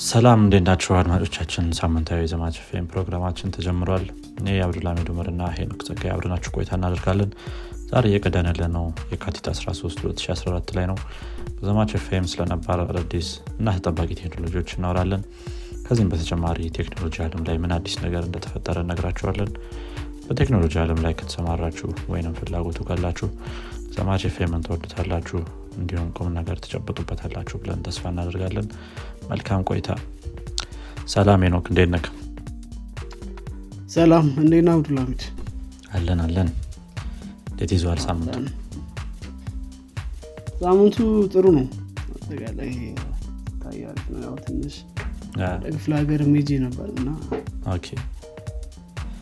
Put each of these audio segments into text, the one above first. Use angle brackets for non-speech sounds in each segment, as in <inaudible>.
ሰላም እንዴት አድማጮቻችን? ሳምንታዊ የዘማች ፌም ፕሮግራማችን ተጀምሯል። እኔ የአብዱልሚድ ኡመርና ሄኖክ ጸጋይ አብረናችሁ ቆይታ እናደርጋለን። ዛሬ እየቀዳን ያለ ነው። የካቲት 13 2014 ላይ ነው። በዘማች ፌም ስለነባር አዳዲስ እና ተጠባቂ ቴክኖሎጂዎች እናወራለን። ከዚህም በተጨማሪ ቴክኖሎጂ አለም ላይ ምን አዲስ ነገር እንደተፈጠረ እነግራችኋለን። በቴክኖሎጂ አለም ላይ ከተሰማራችሁ ወይንም ፍላጎቱ ካላችሁ ዘማች ፌምን ትወዱታላችሁ እንዲሁም ቁም ነገር ትጨብጡበታላችሁ ብለን ተስፋ እናደርጋለን። መልካም ቆይታ። ሰላም ኖክ እንዴት ነክ ሰላም እንዴት ነህ? አብዱልሚድ አለን አለን። እንዴት ይዘዋል ሳምንቱ? ሳምንቱ ጥሩ ነው። አጠቃላይ ታያል ያው ትንሽ ክፍለ ሀገር ሜጄ ነበር እና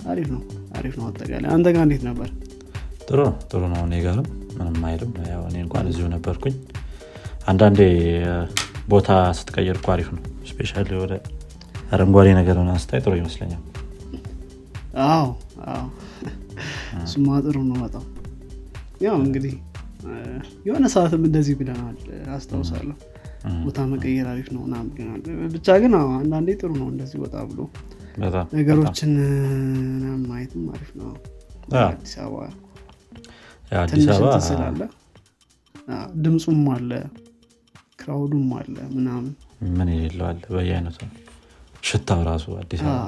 አሪፍ ነው አሪፍ ነው። አጠቃላይ አንተ ጋር እንዴት ነበር? ጥሩ ነው ጥሩ ነው። እኔ ጋርም ምንም አይልም። ያው እኔ እንኳን እዚሁ ነበርኩኝ። አንዳንዴ ቦታ ስትቀይር እኮ አሪፍ ነው። ስፔሻ ወደ አረንጓዴ ነገር ሆነ ስታይ ጥሩ ይመስለኛል። አዎ እሱማ ጥሩ ነው በጣም ያው እንግዲህ የሆነ ሰዓትም እንደዚህ ብለናል አስታውሳለሁ። ቦታ መቀየር አሪፍ ነው ና ብለናል ብቻ ግን አንዳንዴ ጥሩ ነው እንደዚህ ወጣ ብሎ ነገሮችን ማየትም አሪፍ ነው። አዲስ አበባ አዲስ አበባ ስላለ ድምፁም አለ crowd ኡም አለ ምናምን። ምን የሌለው አለ? በየአይነቱ ሽታው ራሱ አዲስ አበባ።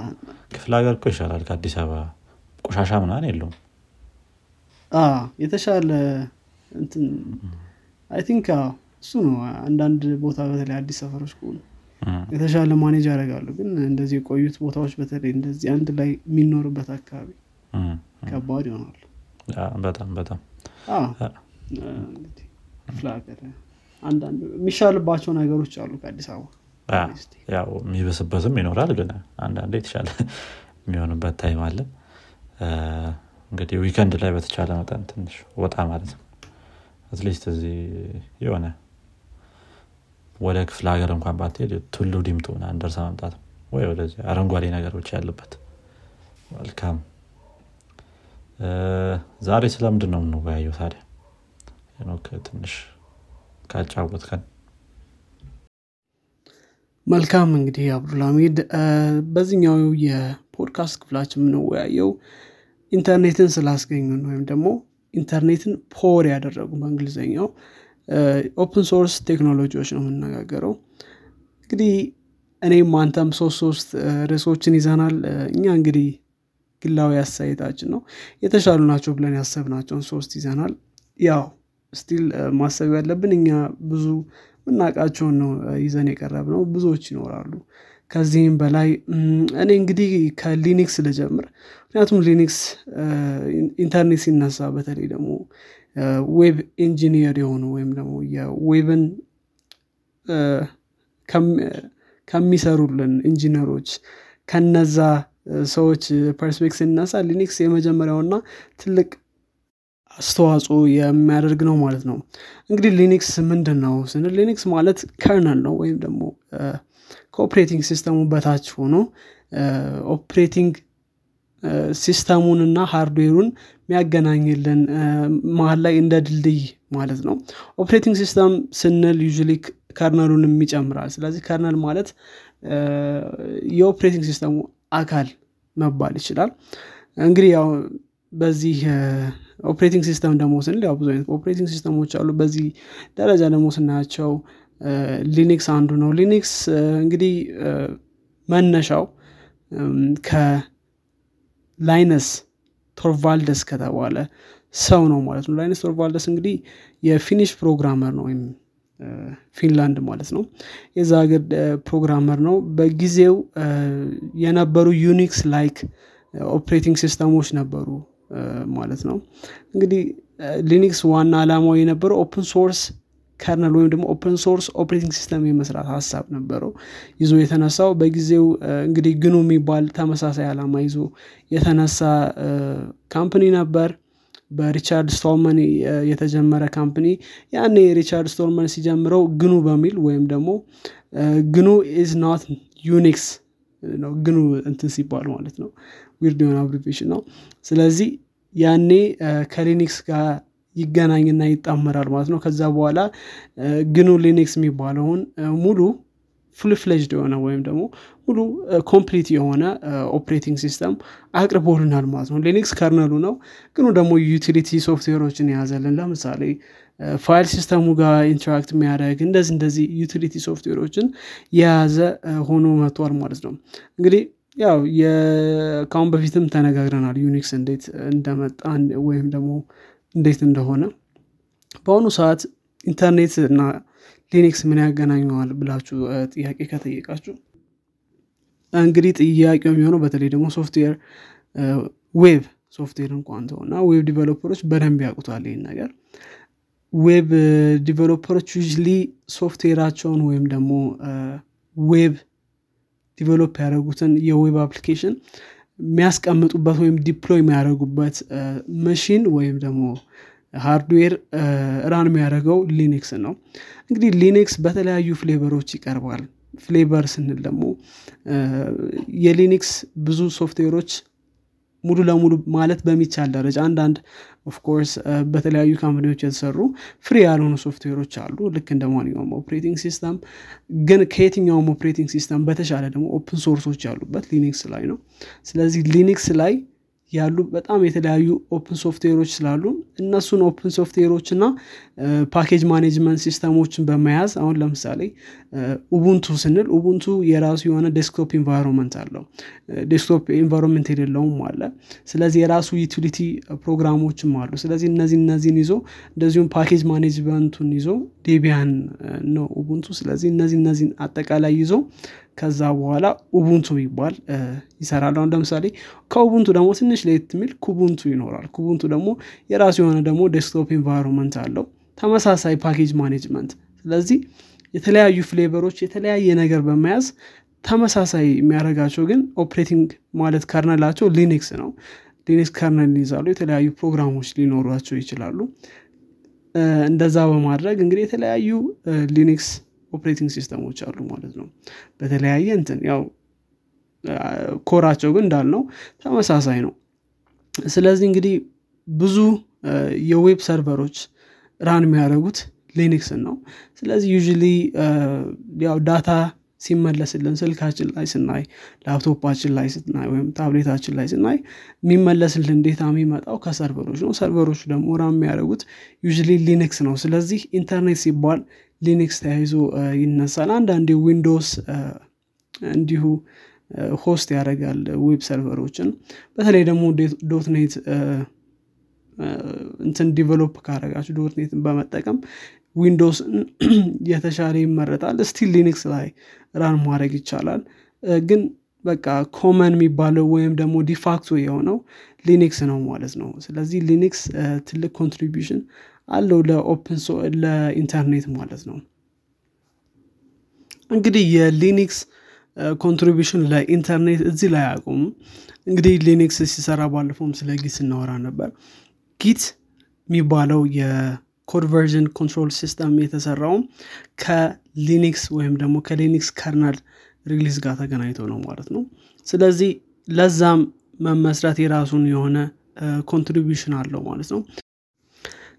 ክፍለ ሀገር እኮ ይሻላል ከአዲስ አበባ። ቆሻሻ ምናምን የለውም። የተሻለ I think እሱ ነው። አንዳንድ ቦታ በተለይ አዲስ ሰፈሮች ከሆኑ የተሻለ manage ያደርጋሉ። ግን እንደዚህ የቆዩት ቦታዎች በተለይ እንደዚህ አንድ ላይ የሚኖርበት አካባቢ ከባድ ይሆናል በጣም በጣም ክፍለ ሀገር አንዳንድ የሚሻልባቸው ነገሮች አሉ ከአዲስ አበባ ያው የሚበስበትም ይኖራል ግን አንዳንዴ የተሻለ የሚሆንበት time አለ። እንግዲህ weekend ላይ በተቻለ መጠን ትንሽ ወጣ ማለት ነው። at least እዚህ የሆነ ወደ ክፍለ ሀገር እንኳን ባትሄድ ቱሉ ዲምቱ ደርሰ መምጣት ወይ ወደዚህ አረንጓዴ ነገሮች ያሉበት መልካም ዛሬ ስለምንድን ነው የምንወያየው ታዲያ? ሄኖክ ትንሽ ካጫወትከን። መልካም እንግዲህ አብዱልሚድ በዚህኛው የፖድካስት ክፍላችን የምንወያየው ኢንተርኔትን ስላስገኙን ወይም ደግሞ ኢንተርኔትን power ያደረጉ በእንግሊዝኛው open source ቴክኖሎጂዎች ነው የምነጋገረው እንግዲህ እኔም አንተም ሶስት ሶስት ርዕሶችን ይዘናል። እኛ እንግዲህ ግላዊ አስተያየታችን ነው። የተሻሉ ናቸው ብለን ያሰብናቸውን ሶስት ይዘናል። ያው still ማሰብ ያለብን እኛ ብዙ ምናውቃቸውን ነው ይዘን የቀረብ ነው ብዙዎች ይኖራሉ። ከዚህም በላይ እኔ እንግዲህ ከ Linux ልጀምር። ምክንያቱም Linux ኢንተርኔት ሲነሳ በተለይ ደግሞ web engineer የሆኑ ወይም ደግሞ የ web ን ከሚሰሩልን ኢንጂነሮች ከነዛ ሰዎች perspective ሲነሳ Linux የመጀመሪያውና ትልቅ አስተዋጽኦ የሚያደርግ ነው ማለት ነው። እንግዲህ Linux ምንድን ነው ስንል Linux ማለት kernel ነው ወይም ደግሞ ከ operating system ኡ በታች ሆኖ operating እ፣ system ኡንና hardware ኡን የሚያገናኝልን መሀል ላይ እንደ ድልድይ ማለት ነው። operating system ስንል usually kernel ኡንም ይጨምራል። ስለዚህ kernel ማለት የ operating system ኡ አካል መባል ይችላል። እንግዲህ ያው በዚህ operating system ደግሞ ስንል ያው ብዙ አይነት operating system ኦች አሉ። በዚህ ደረጃ ደግሞ ስናያቸው Linux አንዱ ነው። Linux እንግዲህ መነሻው ከላይነስ ቶርቫልደስ ከተባለ ሰው ነው ማለት ነው። ላይነስ ቶርቫልደስ እንግዲህ የ Finnish programmer ነው ወይም ፊንላንድ ማለት ነው። የዛ ሀገር programmer ነው። በጊዜው የነበሩ Unix like operating system ኦች ነበሩ ማለት ነው። እንግዲህ Linux ዋና ዓላማው የነበረው open source kernel ወይም ደግሞ open source operating system የመስራት ሀሳብ ነበረው። ይዞ የተነሳው በጊዜው እንግዲህ GNU የሚባል ተመሳሳይ ዓላማ ይዞ የተነሳ company ነበር በሪቻርድ ስቶልመን የተጀመረ company። ያኔ ሪቻርድ ስቶልመን ሲጀምረው GNU በሚል ወይም ደግሞ GNU is not Unix ነው። GNU እንትን ሲባል ማለት ነው። weird የሆነ abbreviation ነው። ስለዚህ ያኔ ከ Linux ጋር ይገናኝና ይጣመራል ማለት ነው። ከዛ በኋላ GNU Linux የሚባለውን ሙሉ full የሆነ ወይም ደግሞ ሙሉ complete የሆነ operating system አቅርቦልናል ማለት ነው። Linux kernel ኡ ነው። GNU ደግሞ utility ሶፍትዌሮችን የያዘልን ለምሳሌ file system ኡ ጋር interact የሚያደርግ እንደዚህ እንደዚህ utility ሶፍትዌሮችን የያዘ ሆኖ መጥቷል ማለት ነው። እንግዲህ ያው ከአሁን በፊትም ተነጋግረናል Unix እንዴት እንደመጣ ወይም ደግሞ እንዴት እንደሆነ። በአሁኑ ሰዓት ኢንተርኔት እና Linux ምን ያገናኘዋል ብላችሁ ጥያቄ ከጠየቃችሁ እንግዲህ ጥያቄው የሚሆነው በተለይ ደግሞ ሶፍትዌር web ሶፍትዌር እንኳን ተሆና web developer ኦች በደንብ ያውቁታል ይህን ነገር። web developer ኦች usually ሶፍትዌራቸውን ወይም ደግሞ web develop ያደረጉትን የ web application የሚያስቀምጡበት ወይም deploy የሚያደርጉበት መሽን ወይም ደግሞ hardware run የሚያደርገው Linux ነው። እንግዲህ Linux በተለያዩ flavor ኦች ይቀርባል flavor ስንል ደግሞ የ Linux ብዙ ሶፍትዌሮች ሙሉ ለሙሉ ማለት በሚቻል ደረጃ አንዳንድ of course በተለያዩ company ዎች የተሰሩ free ያልሆኑ ሶፍትዌሮች አሉ። ልክ እንደ ማንኛውም operating system ግን ከየትኛውም operating system በተሻለ ደግሞ open source ኦች ያሉበት Linux ላይ ነው። ስለዚህ Linux ላይ ያሉ በጣም የተለያዩ open ሶፍትዌሮች ስላሉ እነሱን open ሶፍትዌሮች እና package management system ኦችን በመያዝ አሁን ለምሳሌ Ubuntu ስንል Ubuntu የራሱ የሆነ desktop environment አለው። desktop environment የሌለውም አለ። ስለዚህ የራሱ utility ፕሮግራሞችም አሉ። ስለዚህ እነዚህ እነዚህን ይዞ እንደዚሁም package management ኡን ይዞ Debian ነው Ubuntu ስለዚህ እነዚህ እነዚህን አጠቃላይ ይዞ ከዛ በኋላ Ubuntu ይባል ይሰራል። አሁን ለምሳሌ ከ Ubuntu ደግሞ ትንሽ ለየት የሚል Kubuntu ይኖራል። Kubuntu ደግሞ የራሱ የሆነ ደግሞ desktop environment አለው። ተመሳሳይ package management። ስለዚህ የተለያዩ flavor ኦች የተለያየ ነገር በመያዝ ተመሳሳይ የሚያደርጋቸው ግን operating ማለት kernel ኣቸው Linux ነው። Linux kernel ይይዛሉ። የተለያዩ ፕሮግራሞች ሊኖሯቸው ይችላሉ። እንደዛ በማድረግ እንግዲህ የተለያዩ Linux operating system ኦች አሉ ማለት ነው። በተለያየ እንትን ያው core ኣቸው ግን እንዳልነው ተመሳሳይ ነው። ስለዚህ እንግዲህ ብዙ የ web server ኦች run የሚያደርጉት Linux ን ነው። ስለዚህ usually ያው data ሲመለስልን ስልካችን ላይ ስናይ ላፕቶፓችን ላይ ስናይ ወይም ታብሌታችን ላይ ስናይ የሚመለስልን data የሚመጣው ከ server ኦች ነው። server ኦች ደግሞ run የሚያደርጉት usually Linux ነው። ስለዚህ ኢንተርኔት ሲባል Linux ተያይዞ ይነሳል። አንዳንዴ Windows እንዲሁ host ያደርጋል web server ኦችን። በተለይ ደግሞ .NET እንትን develop ካረጋችሁ .NET ን በመጠቀም Windows <clears throat> የተሻለ ይመረጣል። still Linux ላይ run ማድረግ ይቻላል። ግን በቃ common የሚባለው ወይም ደግሞ de facto የሆነው Linux ነው ማለት ነው። ስለዚህ Linux ትልቅ contribution አለው ለ open ለኢንተርኔት ማለት ነው። እንግዲህ የ Linux contribution ለኢንተርኔት እዚህ ላይ አቁም እንግዲህ Linux ሲሰራ ባለፈውም ስለ Git ስናወራ ነበር። Git የሚባለው የ code version control system የተሰራውም ከ Linux ወይም ደግሞ ከ Linux kernel release ጋር ተገናኝቶ ነው ማለት ነው። ስለዚህ ለዛም መመስረት የራሱን የሆነ contribution አለው ማለት ነው።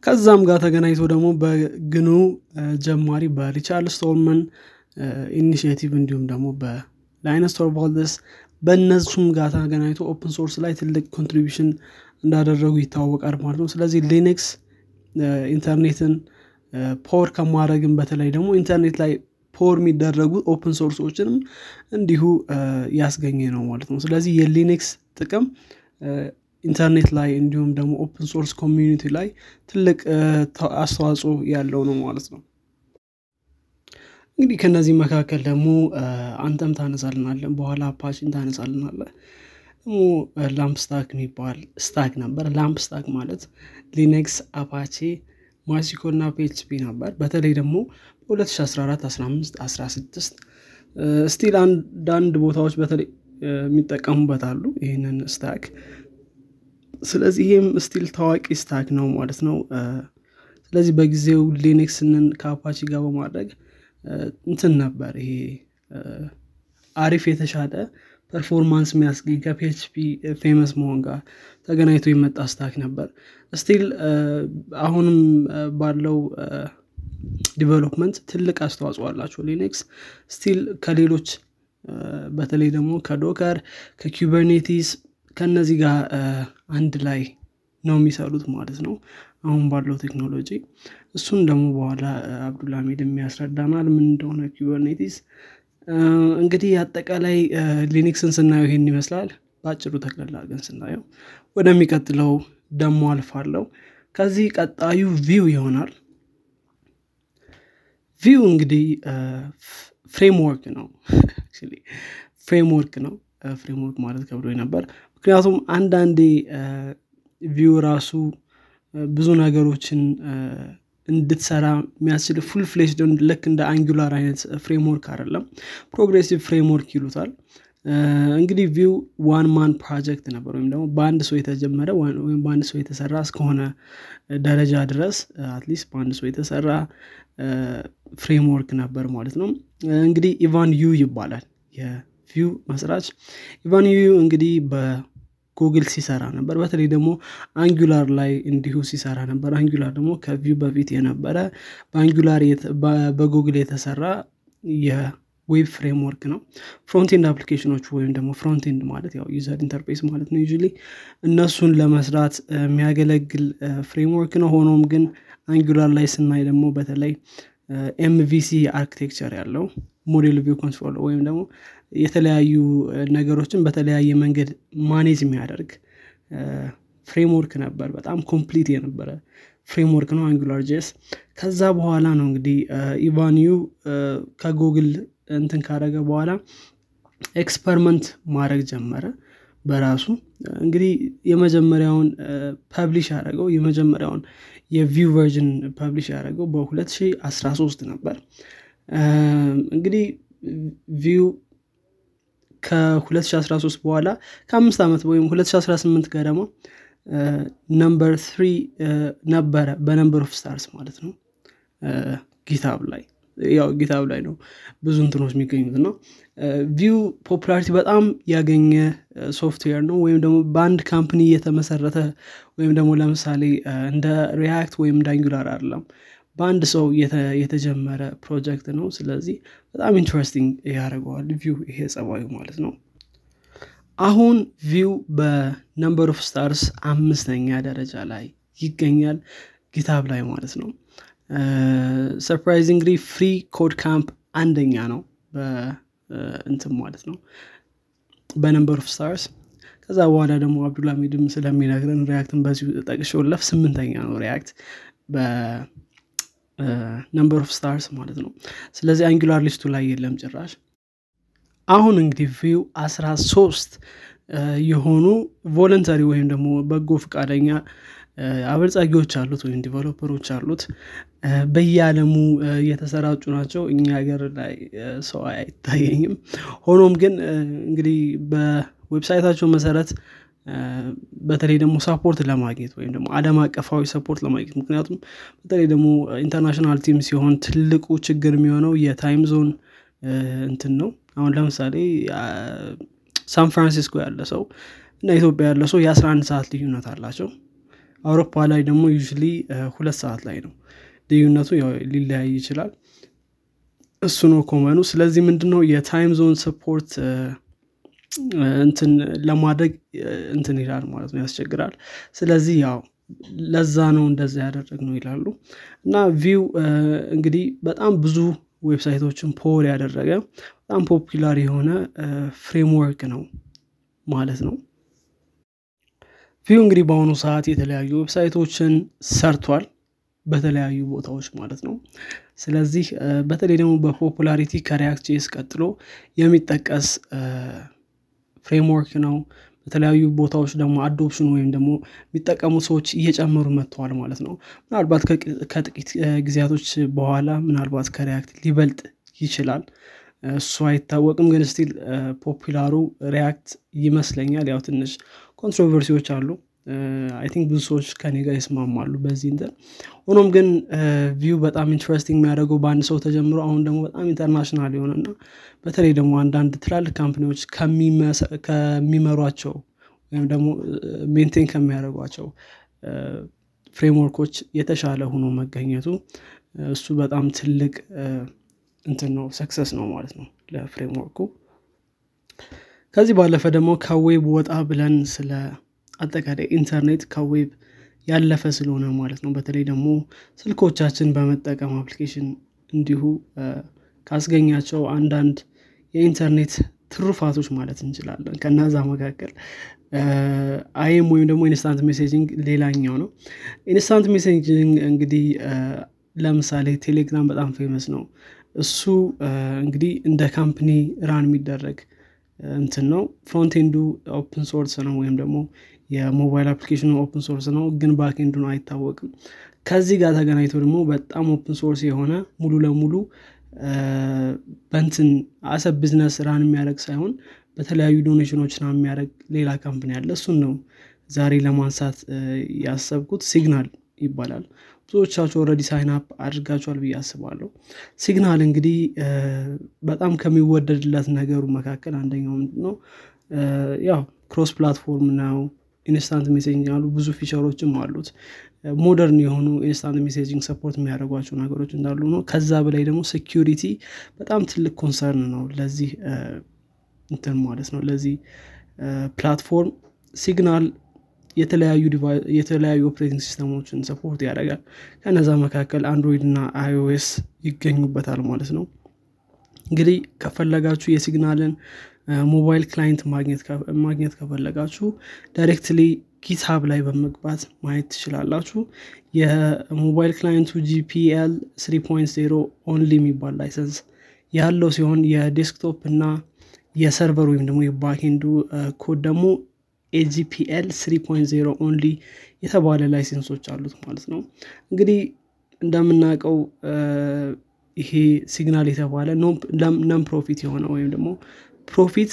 ከዛም ጋር ተገናኝቶ ደግሞ በ GNU ጀማሪ በሪቻርድ ስቶልመን initiative እንዲሁም ደግሞ በላይነስ ቶርቫልደስ በእነሱም ጋር ተገናኝቶ open source ላይ ትልቅ contribution እንዳደረጉ ይታወቃል ማለት ነው። ስለዚህ Linux ኢንተርኔትን power ከማድረግም በተለይ ደግሞ ኢንተርኔት ላይ power የሚደረጉ open source ኦችንም እንዲሁ ያስገኘ ነው ማለት ነው። ስለዚህ የ Linux ጥቅም ኢንተርኔት ላይ እንዲሁም ደግሞ open source community ላይ ትልቅ አስተዋጽኦ ያለው ነው ማለት ነው። እንግዲህ ከነዚህ መካከል ደግሞ አንተም ታነሳልናለን በኋላ Apache ን ታነሳልናለ ደግሞ LAMP stack የሚባል stack ነበር። LAMP stack ማለት Linux Apache MySQL እና PHP ነበር። በተለይ ደግሞ በ2014 15 16 still አንዳንድ ቦታዎች በተለይ የሚጠቀሙበት አሉ ይህንን stack። ስለዚህ ይህም still ታዋቂ stack ነው ማለት ነው። ስለዚህ በጊዜው Linuxንን ከ Apache ጋር በማድረግ እንትን ነበር ይሄ አሪፍ የተሻለ performance የሚያስገኝ ከ PHP famous መሆን ጋር ተገናኝቶ የመጣ stack ነበር። still አሁንም ባለው development ትልቅ አስተዋጽኦ አላቸው Linux still ከሌሎች በተለይ ደግሞ ከዶከር ከኪበርኔቲስ ከነዚህ ጋር አንድ ላይ ነው የሚሰሩት ማለት ነው። አሁን ባለው ቴክኖሎጂ እሱን ደግሞ በኋላ አብዱልሚድ የሚያስረዳናል ምን እንደሆነ ኪበርኔቲስ እንግዲህ አጠቃላይ ሊኒክስን ስናየው ይሄን ይመስላል። በአጭሩ ተቅለላ ግን ስናየው ወደሚቀጥለው ደሞ አልፋለው ከዚህ ቀጣዩ ቪው ይሆናል። Vue እንግዲህ framework ነው። framework ነው። framework ማለት ከብዶ ነበር። ምክንያቱም አንዳንዴ Vue ራሱ ብዙ ነገሮችን እንድትሰራ የሚያስችል full flesh ልክ እንደ Angular አይነት framework አይደለም. progressive framework ይሉታል. እንግዲህ Vue one man project ነበር ወይም ደግሞ በአንድ ሰው የተጀመረ ወይም በአንድ ሰው የተሰራ እስከሆነ ደረጃ ድረስ at least በአንድ ሰው የተሰራ framework ነበር ማለት ነው። እንግዲህ ኢቫን ዩ ይባላል የ Vue መስራች። ኢቫን ዩ እንግዲህ በጉግል ሲሰራ ነበር። በተለይ ደግሞ Angular ላይ እንዲሁ ሲሰራ ነበር። Angular ደግሞ ከ Vue በፊት የነበረ በ Angular በ Google የተሰራ web framework ነው። frontend አፕሊኬሽኖች ወይም ደግሞ frontend ማለት ያው user interface ማለት ነው UI እነሱን ለመስራት የሚያገለግል framework ነው። ሆኖም ግን Angular ላይ ስናይ ደግሞ በተለይ MVC architecture ያለው model view control ወይም ደግሞ የተለያዩ ነገሮችን በተለያየ መንገድ manage የሚያደርግ framework ነበር። በጣም complete የነበረ framework ነው AngularJS። ከዛ በኋላ ነው እንግዲህ ኢቫንዩ ከጉግል እንትን ካደረገ በኋላ experiment ማድረግ ጀመረ በራሱ። እንግዲህ የመጀመሪያውን publish ያደረገው የመጀመሪያውን የ Vue version publish ያደረገው በ2013 ነበር። እንግዲህ Vue ከ2013 በኋላ ከአምስት ዓመት ወይም 2018 ገደማ number three ነበረ በ number of stars ማለት ነው። GitHub ላይ ያው GitHub ላይ ነው ብዙ እንትኖች የሚገኙት ነው Vue popularity በጣም ያገኘ ሶፍትዌር ነው። ወይም ደግሞ በአንድ company እየተመሰረተ ወይም ደግሞ ለምሳሌ እንደ React ወይም እንደ Angular አይደለም በአንድ ሰው የተጀመረ ፕሮጀክት ነው። ስለዚህ በጣም interesting ያደርገዋል Vue ይሄ ጸባዩ ማለት ነው። አሁን Vue በ number of stars አምስተኛ ደረጃ ላይ ይገኛል GitHub ላይ ማለት ነው። surprisingly freeCodeCamp አንደኛ ነው እንትን ማለት ነው። በ number of stars ከዛ በኋላ ደግሞ አብዱልሚድም ስለሚነግረን React ን በዚሁ ጠቅሼ ልለፍ ስምንተኛ ነው React number of stars ማለት ነው። ስለዚህ Angular list ኡ ላይ የለም ጭራሽ። አሁን እንግዲህ Vue አስራ ሶስት የሆኑ voluntary ወይም ደግሞ በጎ ፈቃደኛ አበልጻጊዎች አሉት ወይም developer ኦች አሉት። በየአለሙ የተሰራጩ ናቸው። እኛ ሀገር ላይ ሰው አይታየኝም። ሆኖም ግን እንግዲህ በ website ኣቸው መሰረት በተለይ ደግሞ support ለማግኘት ወይም ደግሞ አለም አቀፋዊ support ለማግኘት። ምክንያቱም በተለይ ደግሞ international team ሲሆን ትልቁ ችግር የሚሆነው የ time zone እንትን ነው። አሁን ለምሳሌ ሳን ፍራንሲስኮ ያለ ሰው እና ኢትዮጵያ ያለ ሰው የ11 ሰዓት ልዩነት አላቸው። አውሮፓ ላይ ደግሞ ዩ ሁለት ሰዓት ላይ ነው ልዩነቱ ሊለያይ ይችላል። እሱ ነው common ኡ። ስለዚህ ምንድነው የ time zone support እንትን ለማድረግ እንትን ይላል ማለት ነው ያስቸግራል። ስለዚህ ያው ለዛ ነው እንደዛ ያደረግነው ይላሉ። እና Vue እንግዲህ በጣም ብዙ website ኦችን power ያደረገ በጣም popular የሆነ framework ነው ማለት ነው። Vue እንግዲህ በአሁኑ ሰዓት የተለያዩ website ኦችን ሰርቷል በተለያዩ ቦታዎች ማለት ነው። ስለዚህ በተለይ ደግሞ በ popularity ከ React JS ቀጥሎ የሚጠቀስ framework ነው። በተለያዩ ቦታዎች ደግሞ adoption ወይም ደግሞ የሚጠቀሙ ሰዎች እየጨመሩ መጥተዋል ማለት ነው። ምናልባት ከጥቂት ጊዜያቶች በኋላ ምናልባት ከ React ሊበልጥ ይችላል። እሱ አይታወቅም ግን still popular ኡ React ይመስለኛል። ያው ትንሽ controversy ዎች አሉ I think ብዙ ሰዎች ከኔ ጋር ይስማማሉ በዚህ እንትን። ሆኖም ግን Vue በጣም interesting የሚያደርገው በአንድ ሰው ተጀምሮ አሁን ደግሞ በጣም international የሆነና በተለይ ደግሞ አንዳንድ ትላልቅ company ዎች ከሚመሯቸው ወይም ደግሞ maintain ከሚያደርጓቸው framework ኦች የተሻለ ሆኖ መገኘቱ እሱ በጣም ትልቅ እንትን ነው success ነው ማለት ነው ለ framework ኡ። ከዚህ ባለፈ ደግሞ ከ web ወጣ ብለን ስለ አጠቃላይ ኢንተርኔት ከ web ያለፈ ስለሆነ ማለት ነው። በተለይ ደግሞ ስልኮቻችን በመጠቀም application እንዲሁ ካስገኛቸው አንዳንድ የኢንተርኔት ትሩፋቶች ማለት እንችላለን። ከነዛ መካከል IM ወይም ደግሞ instant messaging ሌላኛው ነው። instant messaging እንግዲህ ለምሳሌ ቴሌግራም በጣም famous ነው። እሱ እንግዲህ እንደ company run የሚደረግ እንትን ነው። frontend ኡ open source ነው ወይም ደግሞ የሞባይል application ኑ open source ነው ግን ነው አይታወቅም። ከዚህ ጋር ተገናኝቶ ደግሞ በጣም open source የሆነ ሙሉ ለሙሉ በእንትን as a business run የሚያደረግ ሳይሆን በተለያዩ donation ኖች ና የሚያደረግ ሌላ company አለ። እሱን ነው ዛሬ ለማንሳት ያሰብኩት። Signal ይባላል። ብዙዎቻቸው already sign up አድርጋቸዋል ብዬ አስባለሁ። Signal እንግዲህ በጣም ከሚወደድለት ነገሩ መካከል አንደኛው ምንድነው? ያው cross platform ነው instant messaging ያሉ ብዙ feature ኦችም አሉት። modern የሆኑ instant messaging support የሚያደርጓቸው ነገሮች እንዳሉ ነው። ከዛ በላይ ደግሞ security በጣም ትልቅ concern ነው ለዚህ እንትን ማለት ነው ለዚህ platform Signal የተለያዩ የተለያዩ operating system ኦችን support ያደርጋል። ከነዛ መካከል Android እና iOS ይገኙበታል ማለት ነው። እንግዲህ ከፈለጋችሁ የ Signal ን ሞባይል client ማግኘት ከፈለጋችሁ directly GitHub ላይ በመግባት ማየት ትችላላችሁ። የሞባይል client ኡ GPL 3.0 only የሚባል license ያለው ሲሆን የ desktop እና የ server ወይም ደግሞ የ backend ኡ code ደግሞ AGPL 3.0 only የተባለ license ኦች አሉት ማለት ነው። እንግዲህ እንደምናውቀው ይሄ Signal የተባለ non profit የሆነ ወይም ደግሞ profit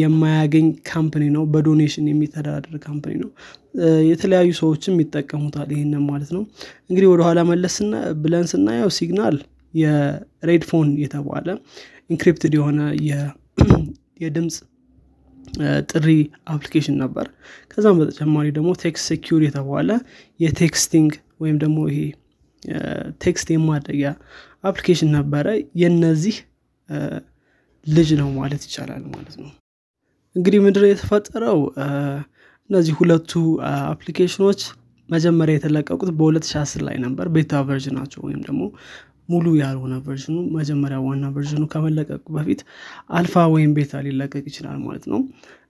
የማያገኝ company ነው። በ donation የሚተዳደር company ነው። የተለያዩ ሰዎችም ይጠቀሙታል ይህንን ማለት ነው። እንግዲህ ወደኋላ መለስ ብለን ስናየው Signal የ RedPhone የተባለ encrypted የሆነ የድምፅ ጥሪ application ነበር። ከዛም በተጨማሪ ደግሞ TextSecure የተባለ የ texting ወይም ደግሞ ይሄ text የማድረጊያ application ነበረ። የነዚህ ልጅ ነው ማለት ይቻላል ማለት ነው። እንግዲህ ምንድነው የተፈጠረው? እነዚህ ሁለቱ application ኖች መጀመሪያ የተለቀቁት በ2010 ላይ ነበር። beta version ናቸው ወይም ደግሞ ሙሉ ያልሆነ version ኑ መጀመሪያ ዋና version ኑ ከመለቀቁ በፊት አልፋ ወይም beta ሊለቀቅ ይችላል ማለት ነው።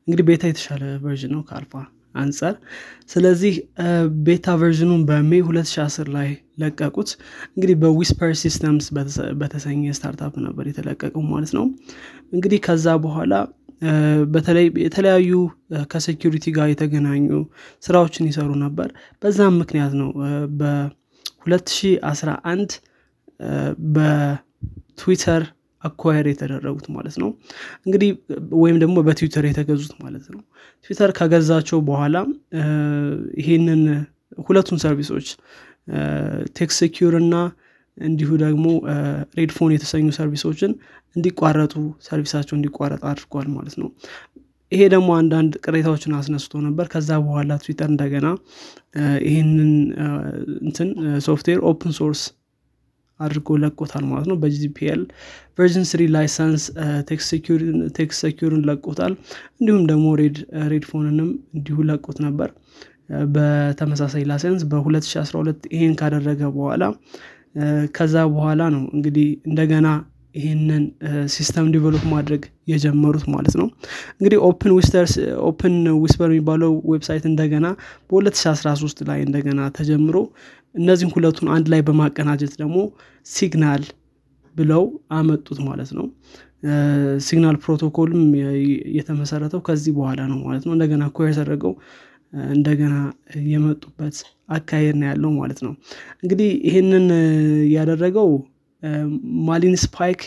እንግዲህ beta የተሻለ version ነው ከአልፋ አንጻር። ስለዚህ beta version ኑን በ May 2010 ላይ ለቀቁት። እንግዲህ በ Whisper Systems በተሰኘ startup ነበር የተለቀቀው ማለት ነው። እንግዲህ ከዛ በኋላ በተለይ የተለያዩ ከ security ጋር የተገናኙ ስራዎችን ይሰሩ ነበር። በዛም ምክንያት ነው በ2011 በትዊተር acquire የተደረጉት ማለት ነው። እንግዲህ ወይም ደግሞ በትዊተር የተገዙት ማለት ነው። ትዊተር ከገዛቸው በኋላ ይሄንን ሁለቱን service ኦች TextSecure እና እንዲሁ ደግሞ RedPhone የተሰኙ service ኦችን እንዲቋረጡ service ኣቸው እንዲቋረጥ አድርጓል ማለት ነው። ይሄ ደግሞ አንዳንድ ቅሬታዎችን አስነስቶ ነበር። ከዛ በኋላ ትዊተር እንደገና ይህንን እንትን software open source አድርጎ ለቆታል ማለት ነው። በ GPL version three license TextSecure ን ለቆታል። እንዲሁም ደግሞ RedPhone ንም እንዲሁ ለቆት ነበር። በተመሳሳይ license በ2012 ይሄን ካደረገ በኋላ ከዛ በኋላ ነው እንግዲህ እንደገና ይህንን system develop ማድረግ የጀመሩት ማለት ነው። እንግዲህ Open Open Whisper የሚባለው website እንደገና በ2013 ላይ እንደገና ተጀምሮ እነዚህም ሁለቱን አንድ ላይ በማቀናጀት ደግሞ Signal ብለው አመጡት ማለት ነው። Signal Protocol ም የተመሰረተው ከዚህ በኋላ ነው ማለት ነው። እንደገና ኮ ያደረገው እንደገና የመጡበት አካሄድ ነው ያለው ማለት ነው። እንግዲህ ይህንን ያደረገው Marlinspike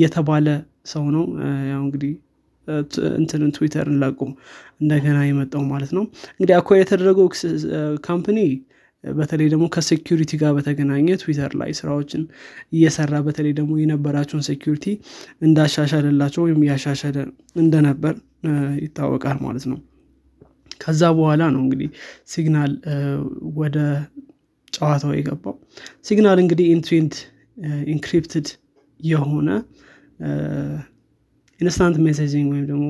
የተባለ ሰው ነው። ያው እንግዲህ እንትንን ትዊተርን ለቁ እንደገና የመጣው ማለት ነው። እንግዲህ acquire የተደረገው company በተለይ ደግሞ ከ security ጋር በተገናኘ ትዊተር ላይ ስራዎችን እየሰራ በተለይ ደግሞ የነበራቸውን security እንዳሻሻለላቸው ወይም እያሻሻለ እንደነበር ይታወቃል ማለት ነው። ከዛ በኋላ ነው እንግዲህ Signal ወደ ጨዋታው የገባው። Signal እንግዲህ end-to-end encrypted የሆነ instant messaging ወይም ደግሞ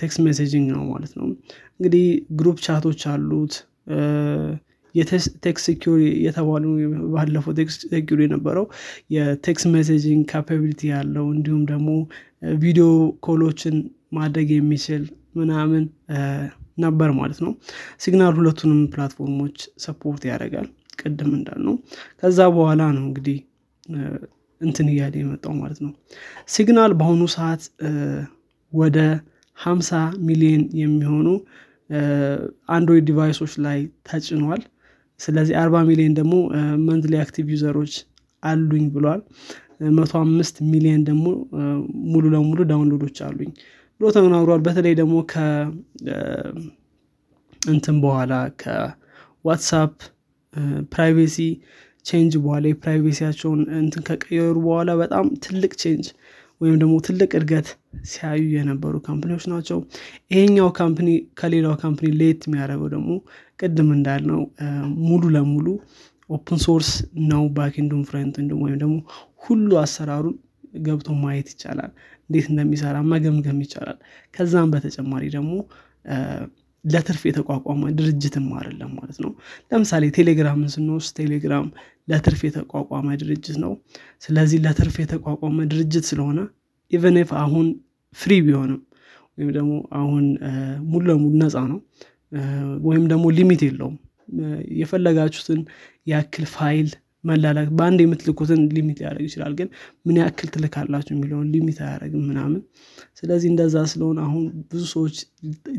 text messaging ነው ማለት ነው። እንግዲህ group chat ኦች አሉት የ TextSecure የተባሉ ባለፈው TextSecure የነበረው የ text messaging capability ያለው እንዲሁም ደግሞ video call ኦችን ማድረግ የሚችል ምናምን ነበር ማለት ነው። Signal ሁለቱንም platform ኦች support ያደርጋል ቅድም እንዳልነው። ከዛ በኋላ ነው እንግዲህ እንትን እያለ የመጣው ማለት ነው። Signal በአሁኑ ሰዓት ወደ 50 ሚሊዮን የሚሆኑ Android device ኦች ላይ ተጭኗል ስለዚህ 40 ሚሊዮን ደግሞ monthly active user ኦች አሉኝ ብሏል። መቶ አምስት ሚሊዮን ደግሞ ሙሉ ለሙሉ download ኦች አሉኝ ብሎ ተናግሯል በተለይ ደግሞ እንትን በኋላ ከ WhatsApp privacy change በኋላ የ privacy ያቸውን እንትን ከቀየሩ በኋላ በጣም ትልቅ change ወይም ደግሞ ትልቅ እድገት ሲያዩ የነበሩ company ዎች ናቸው። ይሄኛው company ከሌላው company ለየት የሚያደርገው ደግሞ ቅድም እንዳልነው ሙሉ ለሙሉ open source ነው backend ኡም frontend ኡም ወይም ደግሞ ሁሉ አሰራሩን ገብቶ ማየት ይቻላል እንዴት እንደሚሰራ መገምገም ይቻላል። ከዛም በተጨማሪ ደግሞ ለትርፍ የተቋቋመ ድርጅትም አይደለም ማለት ነው። ለምሳሌ ቴሌግራምን ስንወስድ ቴሌግራም ለትርፍ የተቋቋመ ድርጅት ነው። ስለዚህ ለትርፍ የተቋቋመ ድርጅት ስለሆነ even if አሁን free ቢሆንም ወይም ደግሞ አሁን ሙሉ ለሙሉ ነፃ ነው ወይም ደግሞ limit የለውም። የፈለጋችሁትን ያክል ፋይል መላላክ በአንድ የምትልኩትን limit ሊያደርግ ይችላል ግን ምን ያክል ትልካላችሁ የሚለውን limit አያደረግም ምናምን። ስለዚህ እንደዛ ስለሆነ አሁን ብዙ ሰዎች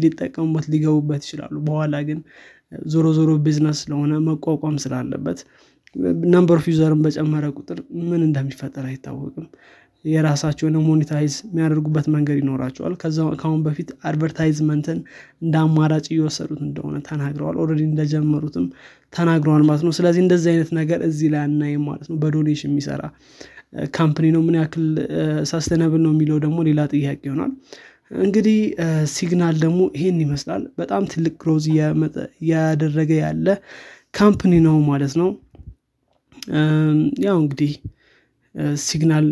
ሊጠቀሙበት ሊገቡበት ይችላሉ። በኋላ ግን ዞሮ ዞሮ ቢዝነስ ስለሆነ መቋቋም ስላለበት number of በጨመረ ቁጥር ምን እንደሚፈጠር አይታወቅም የራሳቸውን monetize የሚያደርጉበት መንገድ ይኖራቸዋል። ከአሁን በፊት advertisement ን እንደ አማራጭ እየወሰዱት እንደሆነ ተናግረዋል። already እንደጀመሩትም ተናግረዋል ማለት ነው። ስለዚህ እንደዚህ አይነት ነገር እዚህ ላይ አናይም ማለት ነው። በ donation የሚሰራ company ነው። ምን ያክል sustainable ነው የሚለው ደግሞ ሌላ ጥያቄ ይሆናል። እንግዲህ Signal ደግሞ ይሄን ይመስላል። በጣም ትልቅ growth እያደረገ ያለ company ነው ማለት ነው። ያው እንግዲህ Signal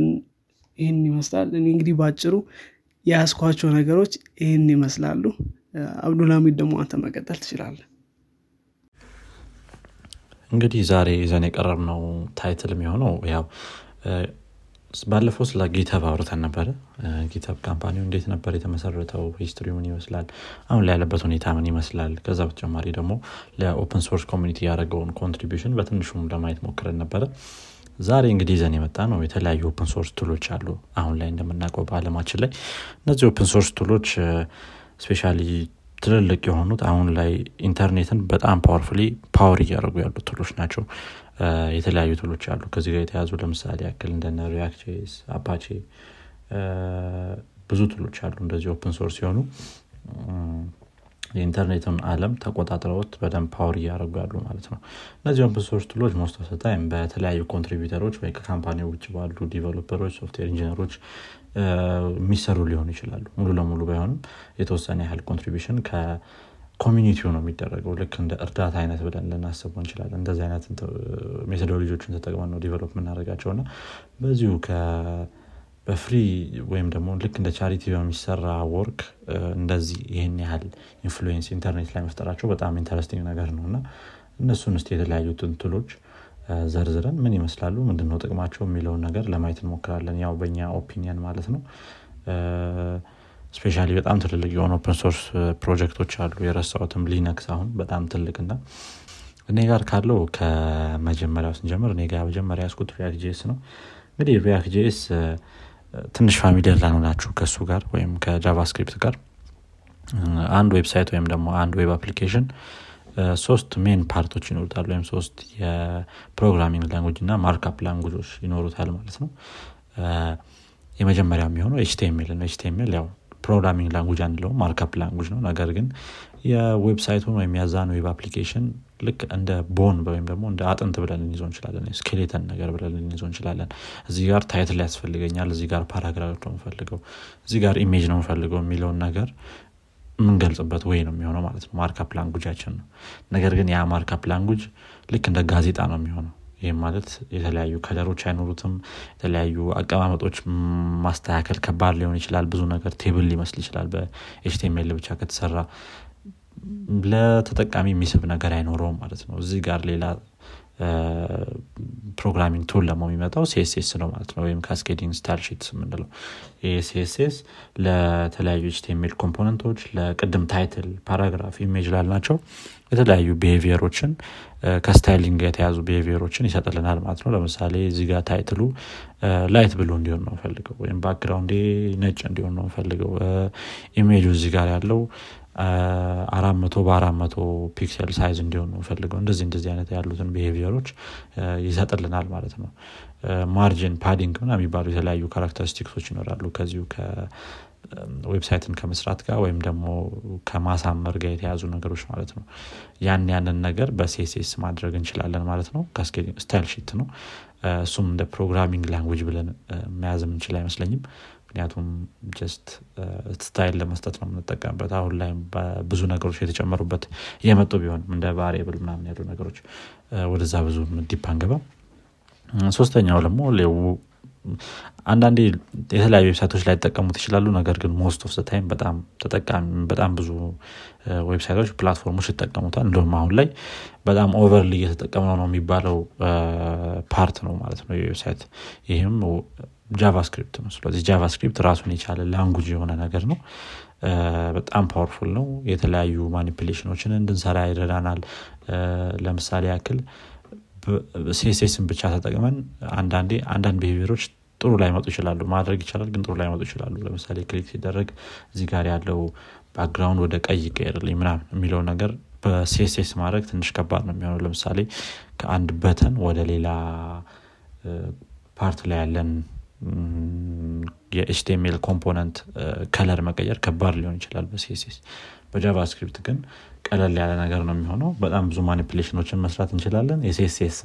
ይህን ይመስላል። እኔ እንግዲህ ባጭሩ የያዝኳቸው ነገሮች ይህን ይመስላሉ። አብዱልሃሚድ ደግሞ አንተ መቀጠል ትችላለህ እንግዲህ ዛሬ ይዘን የቀረብነው title የሚሆነው ያው ባለፈው ስለ GitHub አውርተን ነበረ። GitHub company ው እንዴት ነበር የተመሰረተው? history ምን ይመስላል? አሁን ላይ ያለበት ሁኔታ ምን ይመስላል? ከዛ በተጨማሪ ደግሞ ለ open source community ያደረገውን contribution በትንሹም ለማየት ሞክረን ነበረ ዛሬ እንግዲህ ይዘን የመጣነው የተለያዩ open source tool ኦች አሉ። አሁን ላይ እንደምናውቀው በአለማችን ላይ እነዚህ open source tool ኦች specially ትልልቅ የሆኑት አሁን ላይ ኢንተርኔትን በጣም powerfully power እያደረጉ ያሉ tool ኦች ናቸው። የተለያዩ tool ኦች አሉ። ከዚህ ጋር የተያያዙ ለምሳሌ ያክል እንደነ React JS Apache ብዙ tool ኦች አሉ። እንደዚህ open source ሲሆኑ የኢንተርኔትን አለም ተቆጣጥረውት በደንብ power እያደረጉ ያሉ ማለት ነው። እነዚህ open source tool ኦች most of time በተለያዩ contributor ኦች ወይ ከ company ው ውጭ ባሉ developer ኦች software engineer ኦች የሚሰሩ ሊሆኑ ይችላሉ። ሙሉ ለሙሉ ባይሆንም የተወሰነ ያህል contribution community ው ነው የሚደረገው። ልክ እንደ እርዳታ አይነት ብለን ልናስበው እንችላለን። እንደዚህ አይነት methodology ዎችን ተጠቅመን ነው develop የምናደርጋቸው። እና በዚሁ በ free ወይም ደግሞ ልክ እንደ charity በሚሰራ work እንደዚህ ይህን ያህል influence ኢንተርኔት ላይ መፍጠራቸው በጣም interesting ነገር ነው። እና እነሱን ስ የተለያዩ ትንትሎች ዘርዝረን ምን ይመስላሉ? ምንድነው ጥቅማቸው? የሚለውን ነገር ለማየት እንሞክራለን። ያው በእኛ opinion ማለት ነው። specially በጣም ትልልቅ የሆኑ open source ፕሮጀክቶች አሉ። የረሳሁትም Linux አሁን በጣም ትልቅ እና እኔ ጋር ካለው ከመጀመሪያው ስንጀምር እኔ ጋር መጀመሪያ የያዝኩት React JS ነው። እንግዲህ React JS ትንሽ familiar ላልሆናችሁ ከእሱ ጋር ወይም ከ JavaScript ጋር። አንድ website ወይም ደግሞ አንድ web application ሶስት main part ኦች ይኖሩታል ወይም ሶስት የ programming language እና markup language ኦች ይኖሩታል ማለት ነው። የመጀመሪያ የሚሆነው HTML ነው። HTML ያው programming language አንለው markup language ነው። ነገር ግን የ website ኡን ወይም ያንን web application ልክ እንደ bone ወይም ደግሞ እንደ አጥንት ብለን ልንይዘው እንችላለን skeleton ነገር ብለን ልንይዘው እንችላለን። እዚህ ጋር title ያስፈልገኛል እዚህ ጋር paragraph ነው ምፈልገው እዚህ ጋር image ነው ምፈልገው የሚለውን ነገር የምንገልጽበት way ነው የሚሆነው ማለት ነው። markup language ኣችን ነው። ነገር ግን ያ markup language ልክ እንደ ጋዜጣ ነው የሚሆነው። ይህም ማለት የተለያዩ color ኦች አይኖሩትም የተለያዩ አቀማመጦች ማስተካከል ከባድ ሊሆን ይችላል ብዙ ነገር table ሊመስል ይችላል በ HTML ብቻ ከተሰራ ለተጠቃሚ የሚስብ ነገር አይኖረውም ማለት ነው። እዚህ ጋር ሌላ programming tool ደግሞ የሚመጣው CSS ነው ማለት ነው። ወይም cascading style የምንለው CSS ለተለያዩ HTML component ኦች ለቅድም title paragraph image ላልናቸው የተለያዩ behavior ኦችን ከ styling የተያያዙ behavior ኦችን ይሰጥልናል ማለት ነው። ለምሳሌ እዚህ title ኡ light blue እንዲሆን ነው ፈልገው ወይም background ኤ ነጭ እንዲሆን ነው ፈልገው ኢሜጁ እዚህ ጋር ያለው አራት መቶ በአራት መቶ pixel size እንዲሆን ነው ፈልገው እንደዚህ እንደዚህ አይነት ያሉትን behavior ኦች ይሰጥልናል ማለት ነው። margin padding ና የሚባሉ የተለያዩ characteristics ኦች ይኖራሉ። ከዚሁ website ን ከመስራት ጋር ወይም ደግሞ ከማሳመር ጋር የተያያዙ ነገሮች ማለት ነው። ያን ያንን ነገር በ CSS ማድረግ እንችላለን ማለት ነው። style sheet ነው። እሱም እንደ programming language ብለን መያዝ የምንችል አይመስለኝም ምክንያቱም just style ለመስጠት ነው የምንጠቀምበት። አሁን ላይ ብዙ ነገሮች የተጨመሩበት እየመጡ ቢሆንም እንደ variable ምናምን ያሉ ነገሮች ወደዛ ብዙ deep አንገባም። ሶስተኛው ደግሞ አንዳንዴ የተለያዩ website ኦች ላይ ጠቀሙት ይችላሉ። ነገር ግን most of time በጣም ተጠቃሚ በጣም ብዙ website ኦች platform ኦች ይጠቀሙታል። እንዲሁም አሁን ላይ በጣም overly እየተጠቀምነው ነው የሚባለው part ነው ማለት ነው የ website። ይህም JavaScript ነው። ስለዚህ JavaScript ራሱን የቻለ language የሆነ ነገር ነው። በጣም powerful ነው። የተለያዩ manipulation ኦችን እንድንሰራ ይረዳናል። ለምሳሌ ያክል CSSን ብቻ ተጠቅመን አንዳንዴ አንዳንድ behavior ኦች ጥሩ ላይመጡ ይችላሉ። ማድረግ ይቻላል ግን ጥሩ ላይመጡ ይችላሉ። ለምሳሌ click ሲደረግ እዚህ ጋር ያለው background ወደ ቀይ ይቀየርልኝ ምናምን የሚለው ነገር በ CSS ማድረግ ትንሽ ከባድ ነው የሚሆነው። ለምሳሌ ከአንድ button ወደ ሌላ part ላይ ያለን የ HTML component color መቀየር ከባድ ሊሆን ይችላል በ CSS በ JavaScript ግን ቀለል ያለ ነገር ነው የሚሆነው። በጣም ብዙ manipulation ኦችን መስራት እንችላለን። የ CSS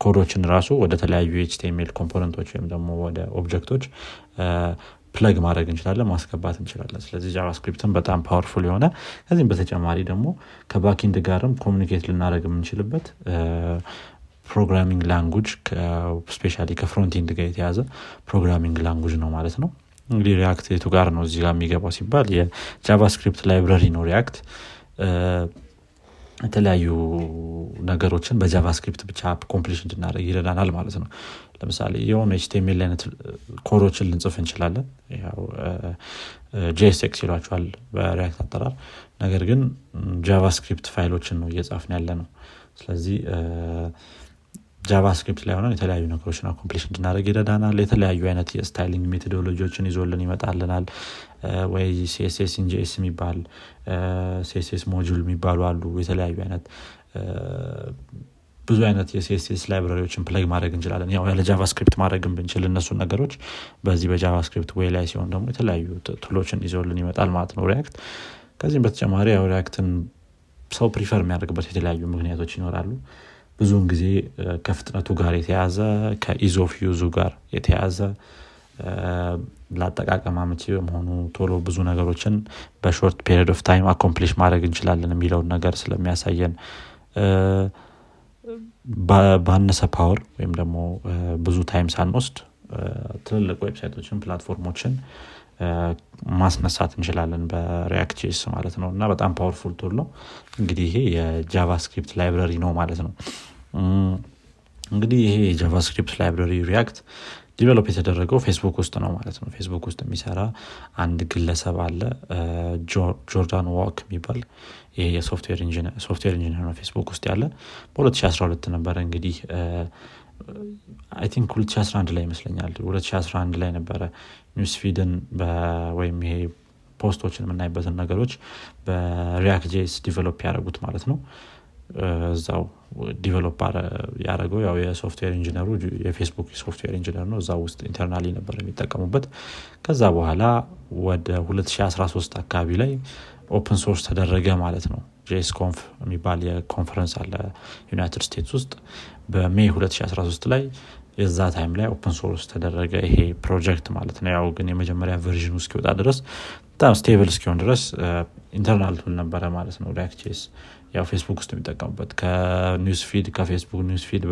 code ኦችን ራሱ ወደ ተለያዩ HTML component ኦች ወይም ደግሞ ወደ object ኦች plug ማድረግ እንችላለን ማስገባት እንችላለን። ስለዚህ JavaScript ን በጣም powerful የሆነ ከዚህም በተጨማሪ ደግሞ ከ backend ጋርም communicate ልናደርግ የምንችልበት programming language especially ከ frontend ጋር የተያዘ programming language ነው ማለት ነው። እንግዲህ React የቱ ጋር ነው እዚህ ጋር የሚገባው ሲባል የ JavaScript library ነው React የተለያዩ ነገሮችን በ JavaScript ብቻ accomplish እንድናደርግ ይረዳናል ማለት ነው። ለምሳሌ የሆነ HTML አይነት ኮዶችን ልንጽፍ እንችላለን። JSX ይሏቸዋል በ React አጠራር። ነገር ግን JavaScript file ኦችን ነው እየጻፍን ያለነው ስለዚህ JavaScript ላይ ሆነን የተለያዩ ነገሮችን accomplish እንድናደርግ ይረዳናል። የተለያዩ አይነት የ styling methodology ዎችን ይዞልን ይመጣልናል። ወይ CSS-in-JS የሚባል CSS module የሚባሉ አሉ። የተለያዩ አይነት ብዙ አይነት የ CSS library ዎችን plug ማድረግ እንችላለን። ያው ያለ JavaScript ማድረግን ብንችል እነሱን ነገሮች በዚህ በ JavaScript ወይ ላይ ሲሆን ደግሞ የተለያዩ tool ኦችን ይዞልን ይመጣል ማለት ነው React። ከዚህም በተጨማሪ ያው React ን ሰው prefer የሚያደርግበት የተለያዩ ምክንያቶች ይኖራሉ ብዙውን ጊዜ ከፍጥነቱ ጋር የተያዘ ከ ease of use ኡ ጋር የተያዘ ለአጠቃቀም አመቺ በመሆኑ ቶሎ ብዙ ነገሮችን በ short period of time accomplish ማድረግ እንችላለን የሚለውን ነገር ስለሚያሳየን ባነሰ power ወይም ደግሞ ብዙ time ሳንወስድ ትልልቅ website ኦችን platform ኦችን ማስነሳት እንችላለን በ React ማለት ነው። እና በጣም powerful tool ነው። እንግዲህ ይሄ የ JavaScript library ነው ማለት ነው። እንግዲህ ይሄ የ JavaScript library React develop የተደረገው ፌስቡክ ውስጥ ነው ማለት ነው። ፌስቡክ ውስጥ የሚሰራ አንድ ግለሰብ አለ ጆርዳን ዋክ የሚባል ይሄ የ software engineer ነው ፌስቡክ ውስጥ ያለ። በ2012 ነበረ እንግዲህ I think 2011 ላይ ይመስለኛል። 2011 ላይ ነበረ news feed ን ወይም ይሄ post ኦችን የምናይበትን ነገሮች በ React JS develop ያደረጉት ማለት ነው። እዛው develop ያደረገው ያው የ software engineer ኡ የፌስቡክ software engineer ነው። እዛ ውስጥ internally ነበር የሚጠቀሙበት። ከዛ በኋላ ወደ 2013 አካባቢ ላይ open source ተደረገ ማለት ነው። JSConf የሚባል የኮንፈረንስ አለ ዩናይትድ ስቴትስ ውስጥ በ May 2013 ላይ የዛ time ላይ open source ተደረገ ይሄ ፕሮጀክት ማለት ነው። ያው ግን የመጀመሪያ version ኡ እስኪወጣ ድረስ በጣም stable እስኪሆን ድረስ internal tool ነበረ ማለት ነው React JS ያው ፌስቡክ ውስጥ የሚጠቀሙበት ከ news feed ከፌስቡክ news feed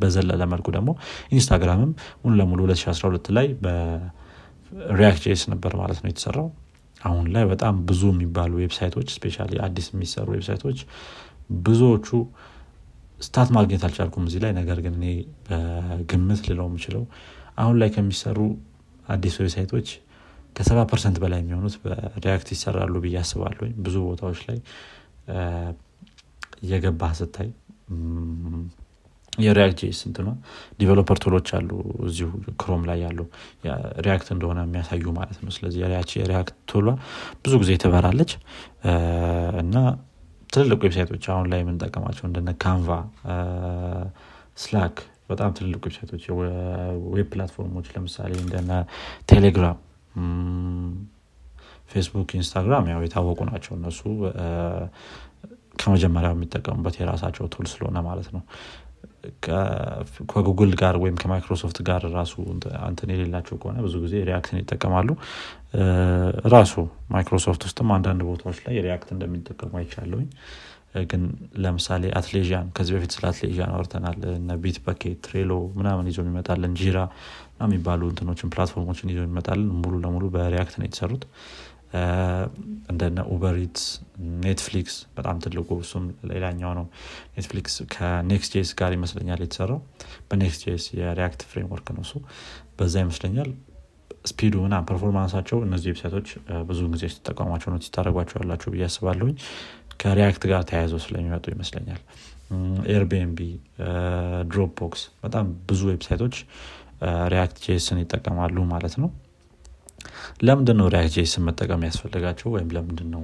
በዘለለ መልኩ ደግሞ ኢንስታግራምም ሙሉ ለሙሉ 2012 ላይ በ React JS ነበር ማለት ነው የተሰራው። አሁን ላይ በጣም ብዙ የሚባሉ website ኦች especially አዲስ የሚሰሩ website ኦች ብዙዎቹ stat ማግኘት አልቻልኩም እዚህ ላይ። ነገር ግን እኔ በግምት ልለው የምችለው አሁን ላይ ከሚሰሩ አዲስ website ኦች ከሰባ percent በላይ የሚሆኑት በ React ይሰራሉ ብዬ አስባለሁ ብዙ ቦታዎች ላይ እየገባህ ስታይ የ React JS ነው? developer tool ኦች አሉ እዚሁ Chrome ላይ ያሉ React እንደሆነ የሚያሳዩ ማለት ነው። ስለዚህ የ React tool ኧ ብዙ ጊዜ ትበራለች። እና ትልልቅ website ኦች አሁን ላይ የምንጠቀማቸው እንደነ Canva Slack በጣም ትልልቅ website ኦች web platform ኦች ለምሳሌ እንደነ ቴሌግራም ፌስቡክ ኢንስታግራም ያው የታወቁ ናቸው። እነሱ ከመጀመሪያው የሚጠቀሙበት የራሳቸው tool ስለሆነ ማለት ነው ከጉግል ጋር ወይም ከማይክሮሶፍት ጋር ራሱ አንትን የሌላቸው ከሆነ ብዙ ጊዜ React ን ይጠቀማሉ። ራሱ ማይክሮሶፍት ውስጥም አንዳንድ ቦታዎች ላይ React እንደሚጠቀሙ አይቻለሁኝ። ግን ለምሳሌ Atlassian ከዚህ በፊት ስለ Atlassian አውርተናል። እነ Bitbucket Trello ምናምን ይዞ የሚመጣልን Jira የሚባሉ እንትኖችን platform ኦችን ይዞ የሚመጣልን ሙሉ ለሙሉ በ React ነው የተሰሩት እንደነ Uber Eats Netflix በጣም ትልቁ እሱም ሌላኛው ነው። Netflix ከ Next JS ጋር ይመስለኛል የተሰራው። በ Next JS የ React framework ነው እሱ። በዛ ይመስለኛል። speed ኡ ምና performance ኣቸው እነዚህ website ኦች ብዙ ጊዜ ስትጠቀሟቸው ነው ሲታደረጓቸው ያላቸው ብዬ አስባለሁኝ። ከሪያክት ጋር ተያይዘው ስለሚመጡ ይመስለኛል። ኤርቢኤንቢ ድሮፕ ቦክስ በጣም ብዙ ዌብሳይቶች ሪያክት ጄስን ይጠቀማሉ ማለት ነው ለምንድን ነው ሪያክት ጄስን መጠቀም ያስፈልጋቸው? ወይም ለምንድን ነው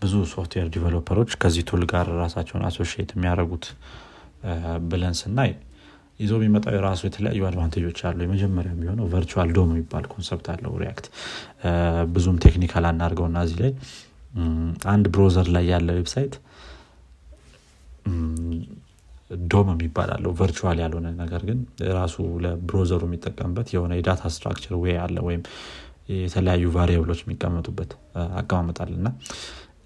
ብዙ ሶፍትዌር ዲቨሎፐሮች ከዚህ ቱል ጋር ራሳቸውን አሶሽት የሚያደርጉት? ብለን ስናይ ይዞ የሚመጣው የራሱ የተለያዩ አድቫንቴጆች አሉ። የመጀመሪያ የሚሆነው ቨርቹዋል ዶም የሚባል ኮንሰፕት አለው ሪያክት ብዙም technical አናርገው እና እዚህ ላይ አንድ browser ላይ ያለ website DOM የሚባል አለው። virtual ያልሆነ ነገር ግን ራሱ ለ browser ኡ የሚጠቀምበት የሆነ የ data structure way አለ። ወይም የተለያዩ variable ኦች የሚቀመጡበት አቀማመጥ አለ እና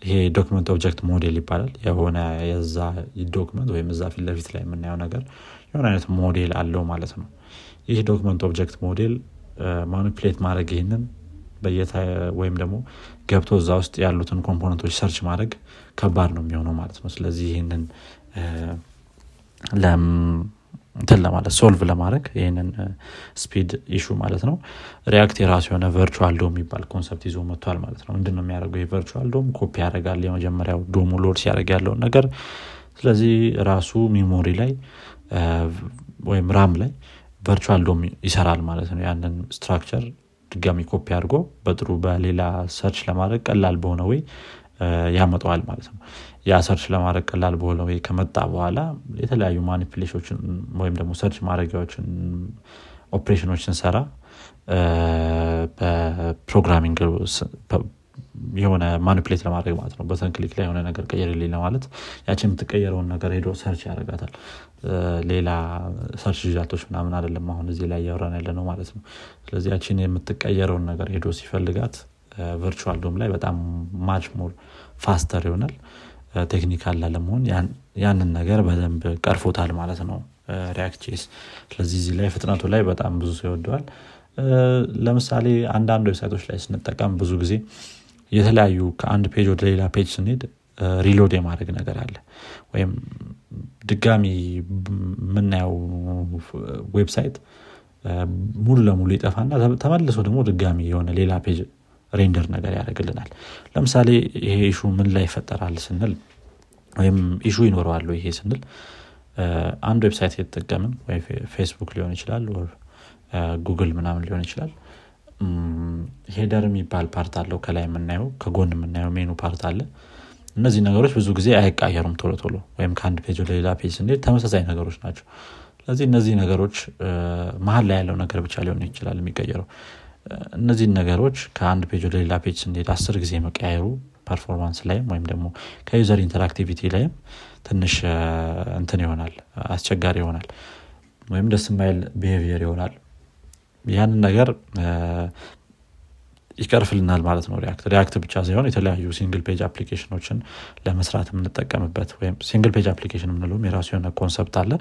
ይሄ document object model ይባላል። የሆነ የዛ document ወይም እዛ ፊት ለፊት ላይ የምናየው ነገር የሆነ አይነት ሞዴል አለው ማለት ነው። ይህ document object model manipulate ማድረግ ይህንን ወይም ደግሞ ገብቶ እዛ ውስጥ ያሉትን component ኦች search ማድረግ ከባድ ነው የሚሆነው ማለት ነው። ስለዚህ ይህንን እንትን ለማለት solve ለማድረግ ይህንን speed issue ማለት ነው። React የራሱ የሆነ virtual DOM የሚባል concept ይዞ መጥቷል ማለት ነው። ምንድነው የሚያደርገው? የ virtual DOM copy ያደርጋል የመጀመሪያው DOM ኡ load ሲያደርግ ያለውን ነገር። ስለዚህ ራሱ memory ላይ ወይም RAM ላይ virtual DOM ይሰራል ማለት ነው። ያንን structure ድጋሚ ኮፒ አድርጎ በጥሩ በሌላ search ለማድረግ ቀላል በሆነ way ያመጣዋል ማለት ነው ያ search ለማድረግ ቀላል በሆነ way ከመጣ በኋላ የተለያዩ manipulation ኦችን ወይም ደግሞ search ማድረጊያዎችን ኦፕሬሽኖች ስንሰራ በ programming የሆነ manipulate ለማድረግ ማለት ነው። button click ላይ የሆነ ነገር ቀየርልኝ ለማለት ያችን የምትቀየረውን ነገር ሄዶ search ያደርጋታል። ሌላ search result ኦች ምናምን አይደለም አሁን እዚህ ላይ እያወራን ያለ ነው ማለት ነው። ስለዚህ ያችን የምትቀየረውን ነገር ሄዶ ሲፈልጋት virtual DOM ላይ በጣም much more faster ይሆናል technical ላለመሆን ያንን ነገር በደንብ ቀርፎታል ማለት ነው React ስለዚህ እዚህ ላይ ፍጥነቱ ላይ በጣም ብዙ ሰው ይወደዋል ለምሳሌ አንዳንድ website ኦች ላይ ስንጠቀም ብዙ ጊዜ የተለያዩ ከአንድ page ወደ ሌላ page ስንሄድ reload የማድረግ ነገር አለ። ወይም ድጋሚ የምናየው website ሙሉ ለሙሉ ይጠፋና ተመልሶ ደግሞ ድጋሚ የሆነ ሌላ page render ነገር ያደርግልናል። ለምሳሌ ይሄ issue ምን ላይ ይፈጠራል ስንል ወይም issue ይኖረዋል ይሄ ስንል አንድ website የተጠቀምን ወይ ፌስቡክ ሊሆን ይችላል ጉግል ምናምን ሊሆን ይችላል። header የሚባል part አለው ከላይ የምናየው ከጎን የምናየው menu part አለ። እነዚህ ነገሮች ብዙ ጊዜ አይቃየሩም ቶሎ ቶሎ ወይም ከአንድ page ወደ ሌላ page ስንሄድ ተመሳሳይ ነገሮች ናቸው። ስለዚህ እነዚህ ነገሮች መሀል ላይ ያለው ነገር ብቻ ሊሆን ይችላል የሚቀየረው እነዚህን ነገሮች ከአንድ page ወደ ሌላ page ስንሄድ አስር ጊዜ መቀያየሩ performance ላይም ወይም ደግሞ ከ user interactivity ላይም ትንሽ እንትን ይሆናል አስቸጋሪ ይሆናል ወይም ደስ የማይል behavior ይሆናል። ያንን ነገር ይቀርፍልናል ማለት ነው React React ብቻ ሳይሆን የተለያዩ single page application ኦችን ለመስራት የምንጠቀምበት ወይም single page application የምንለውም የራሱ የሆነ concept አለ።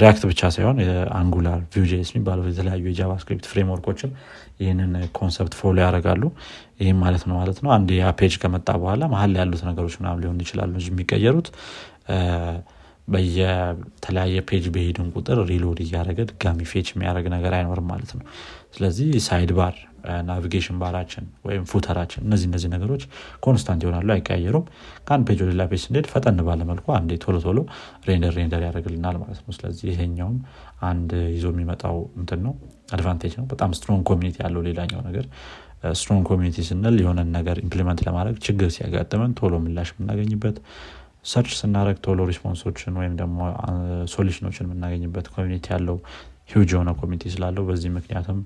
React ብቻ ሳይሆን Angular Vue.js የሚባሉ የተለያዩ የ JavaScript framework ኦችም ይህንን concept follow ያደርጋሉ። ይህም ማለት ነው ማለት ነው አንድ ያ page ከመጣ በኋላ መሀል ላይ ያሉት ነገሮች ምናምን ሊሆን ይችላሉ እንጂ የሚቀየሩት። በየተለያየ page በሄድን ቁጥር reload እያደረገ ድጋሚ fetch የሚያደረግ ነገር አይኖርም ማለት ነው። ስለዚህ side bar navigation bar ኣችን ወይም footer ኣችን እነዚህ እነዚህ ነገሮች constant ይሆናሉ አይቀያየሩም። ከአንድ page ወደ page ስንሄድ ፈጠን ባለ መልኩ አንዴ ቶሎ ቶሎ render render ያደርግልናል ማለት ነው። ስለዚህ ይሄኛውም አንድ ይዞ የሚመጣው እንትን ነው advantage ነው። በጣም strong community ያለው ሌላኛው ነገር strong community ስንል የሆነን ነገር implement ለማድረግ ችግር ሲያጋጥመን ቶሎ ምላሽ የምናገኝበት search ስናደረግ ቶሎ response ኦችን ወይም ደግሞ solution ኦችን የምናገኝበት community ያለው ሂውጅ የሆነ community ስላለው በዚህ ምክንያትም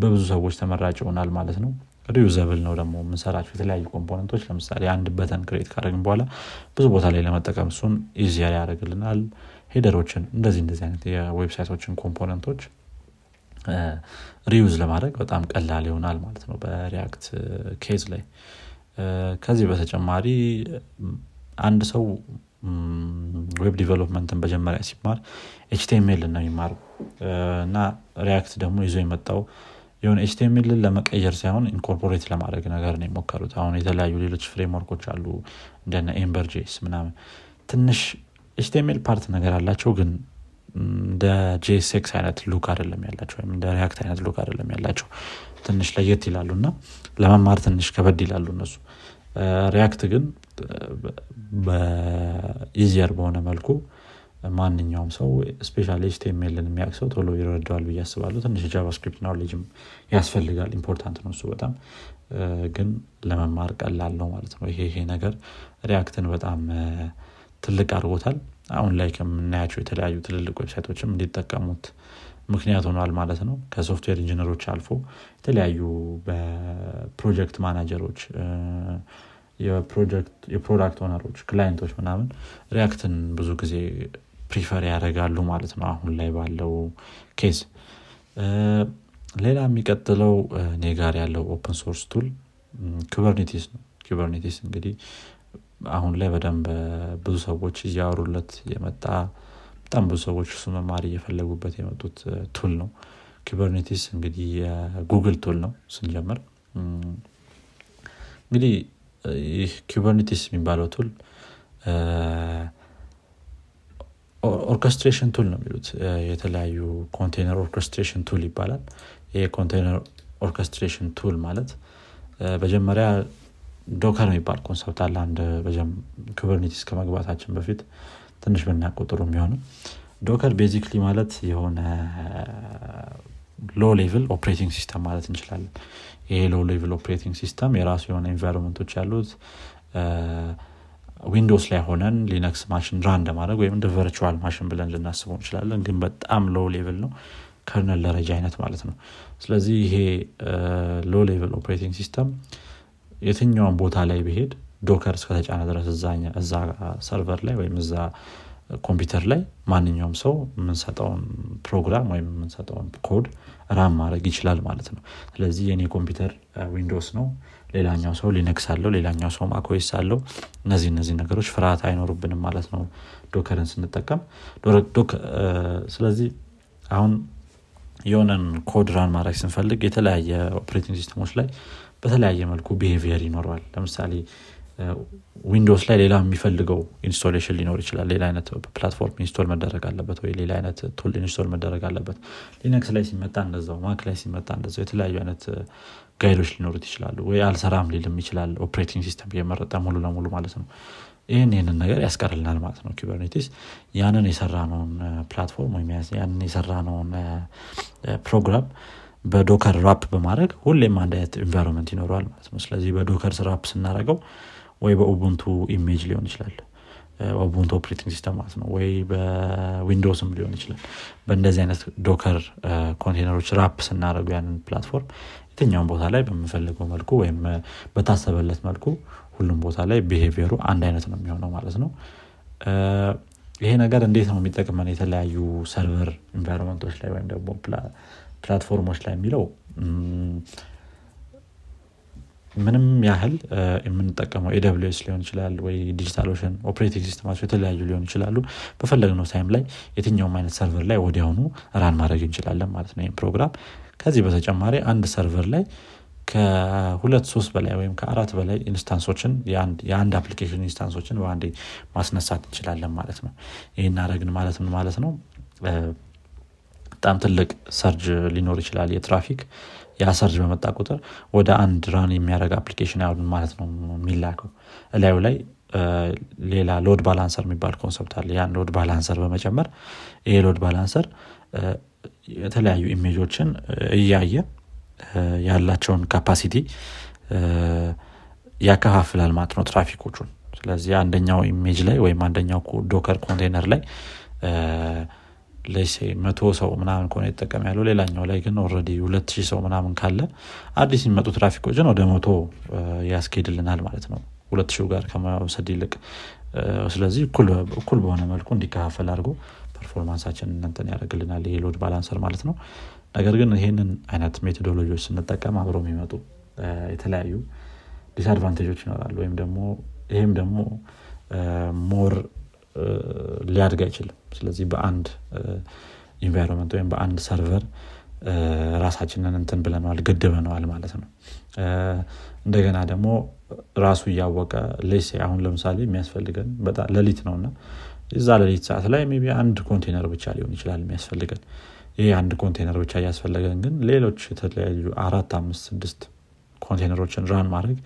በብዙ ሰዎች ተመራጭ ይሆናል ማለት ነው። reusable ነው ደግሞ የምንሰራቸው የተለያዩ component ኦች ለምሳሌ አንድ button create ካደረግን በኋላ ብዙ ቦታ ላይ ለመጠቀም እሱን easier ያደርግልናል። header ኦችን እንደዚህ እንደዚህ አይነት የ website ኦችን component ኦች reuse ለማድረግ በጣም ቀላል ይሆናል ማለት ነው በ React case ላይ። ከዚህ በተጨማሪ አንድ ሰው web development ን በጀመሪያ ሲማር HTML ነው የሚማሩ እና React ደግሞ ይዞ የመጣው የሆነ HTML ን ለመቀየር ሳይሆን incorporate ለማድረግ ነገር ነው የሞከሩት። አሁን የተለያዩ ሌሎች framework ኦች አሉ እንደነ Ember.js ምናምን። ትንሽ HTML part ነገር አላቸው ግን እንደ JSX አይነት look አይደለም ያላቸው ወይም እንደ React አይነት look አይደለም ያላቸው። ትንሽ ለየት ይላሉ እና ለመማር ትንሽ ከበድ ይላሉ እነሱ React ግን በ easier በሆነ መልኩ ማንኛውም ሰው especially HTML ን የሚያውቅ ሰው ቶሎ ይረዳዋል ብዬ አስባለሁ። ትንሽ JavaScript knowledge ም ያስፈልጋል important ነው እሱ በጣም። ግን ለመማር ቀላል ነው ማለት ነው ይሄ ይሄ ነገር። React ን በጣም ትልቅ አድርጎታል። አሁን ላይ ከምናያቸው የተለያዩ ትልልቅ website ኦችም እንዲጠቀሙት ምክንያት ሆኗል ማለት ነው። ከ software engineer ኦች አልፎ የተለያዩ በ project manager ኦች የ product owner ኦች client ኦች ምናምን React ን ብዙ ጊዜ prefer ያደርጋሉ ማለት ነው። አሁን ላይ ባለው case ሌላ የሚቀጥለው እኔ ጋር ያለው open source tool Kubernetes ነው። Kubernetes እንግዲህ አሁን ላይ በደንብ ብዙ ሰዎች እያወሩለት የመጣ በጣም ብዙ ሰዎች እሱ መማር እየፈለጉበት የመጡት tool ነው። Kubernetes እንግዲህ የ Google tool ነው ስንጀምር። እንግዲህ ይህ Kubernetes የሚባለው tool orchestration tool ነው የሚሉት። የተለያዩ container orchestration tool ይባላል። ይህ container orchestration tool ማለት መጀመሪያ Docker የሚባል concept አለ። አንድ Kubernetes ከመግባታችን በፊት ትንሽ ብናቆጥሩ የሚሆነው። Docker basically ማለት የሆነ low level operating system ማለት እንችላለን። ይሄ low level operating system የራሱ የሆነ environment ኦች ያሉት Windows ላይ ሆነን Linux machine run ለማድረግ ወይም እንደ virtual machine ብለን ልናስበው እንችላለን። ግን በጣም low level ነው። kernel ደረጃ አይነት ማለት ነው። ስለዚህ ይሄ low level operating system የትኛውን ቦታ ላይ ብሄድ Docker እስከተጫነ ድረስ እዛ server ላይ ወይም እዛ ኮምፒውተር ላይ ማንኛውም ሰው የምንሰጠውን ፕሮግራም ወይም የምንሰጠውን ኮድ run ማድረግ ይችላል ማለት ነው። ስለዚህ የኔ ኮምፒውተር Windows ነው። ሌላኛው ሰው Linux አለው ሌላኛው ሰው macOS አለው። እነዚህ እነዚህ ነገሮች ፍርሃት አይኖርብንም ማለት ነው Docker ን ስንጠቀም። ስለዚህ አሁን የሆነን ኮድ run ማድረግ ስንፈልግ የተለያየ operating system ኦች ላይ በተለያየ መልኩ behavior ይኖረዋል። ለምሳሌ Windows ላይ ሌላ የሚፈልገው installation ሊኖር ይችላል። ሌላ አይነት platform install መደረግ አለበት ወይ? ሌላ አይነት tool install መደረግ አለበት። Linux ላይ ሲመጣ እንደዛው Mac ላይ ሲመጣ እንደዛው የተለያዩ አይነት guide ኦች ሊኖሩት ይችላሉ ወይ? አልሰራም ሊልም ይችላል። operating system እየመረጠ ሙሉ ለሙሉ ማለት ነው። ይህን ይህንን ነገር ያስቀርልናል ማለት ነው Kubernetes ያንን የሰራነውን platform ወይም ያንን የሰራነውን ፕሮግራም በ Docker wrap በማድረግ ሁሌም አንድ አይነት environment ይኖረዋል ማለት ነው። ስለዚህ በ Docker wrap ስናደረገው ወይ በ Ubuntu image ሊሆን ይችላል Ubuntu operating system ማለት ነው ወይ በ Windows ም ሊሆን ይችላል። በእንደዚህ አይነት Docker container ኦች wrap ስናደረጉ ያንን platform የትኛውን ቦታ ላይ በምፈልገው መልኩ ወይም በታሰበለት መልኩ ሁሉም ቦታ ላይ behavior ኡ አንድ አይነት ነው የሚሆነው ማለት ነው። ይሄ ነገር እንዴት ነው የሚጠቅመን? የተለያዩ server environment ኦች ላይ ወይም ደግሞ platform ኦች ላይ የሚለው ምንም ያህል የምንጠቀመው AWS ሊሆን ይችላል ወይ DigitalOcean operating system ኣቸው የተለያዩ ሊሆን ይችላሉ። በፈለግነው time ላይ የትኛውም አይነት server ላይ ወዲያውኑ run ማድረግ እንችላለን ማለት ነው ይህም ፕሮግራም። ከዚህ በተጨማሪ አንድ server ላይ ከሁለት ሶስት በላይ ወይም ከአራት በላይ instance ኦችን የአንድ application instance ኦችን በአንዴ ማስነሳት እንችላለን ማለት ነው። ይህን አረግን ማለት ምን ማለት ነው? በጣም ትልቅ surge ሊኖር ይችላል የትራፊክ ያ surge በመጣ ቁጥር ወደ አንድ run የሚያደረግ application ያሉን ማለት ነው የሚላከው። እላዩ ላይ ሌላ load balancer የሚባል concept አለ። ያን load balancer በመጨመር ይሄ load balancer የተለያዩ image ኦችን እያየ ያላቸውን capacity ያከፋፍላል ማለት ነው ትራፊኮቹን። ስለዚህ አንደኛው image ላይ ወይም አንደኛው Docker container ላይ መቶ ሰው ምናምን ከሆነ ይጠቀም ያለው። ሌላኛው ላይ ግን already ሁለት ሺህ ሰው ምናምን ካለ አዲስ የሚመጡ ትራፊኮችን ወደ መቶ ያስኬድልናል ማለት ነው። ሁለት ሺው ጋር ከመውሰድ ይልቅ። ስለዚህ እኩል በሆነ መልኩ እንዲከፋፈል አድርጎ performance ኣችን እንትን ያደርግልናል። ይሄ load balancer ማለት ነው። ነገር ግን ይህንን አይነት methodology ዎች ስንጠቀም አብሮ የሚመጡ የተለያዩ disadvantage ኦች ይኖራሉ። ወይም ደግሞ ይህም ደግሞ more ሊያድግ አይችልም። ስለዚህ በአንድ environment ወይም በአንድ server ራሳችንን እንትን ብለነዋል ገድበነዋል ማለት ነው። እንደገና ደግሞ ራሱ እያወቀ let's say አሁን ለምሳሌ የሚያስፈልገን በጣም ለሊት ነው እና እዛ ለሊት ሰዓት ላይ ቢ አንድ ኮንቴነር ብቻ ሊሆን ይችላል የሚያስፈልገን። ይህ አንድ ኮንቴነር ብቻ እያስፈለገን ግን ሌሎች የተለያዩ አራት አምስት ስድስት container ኦችን run ማድረግ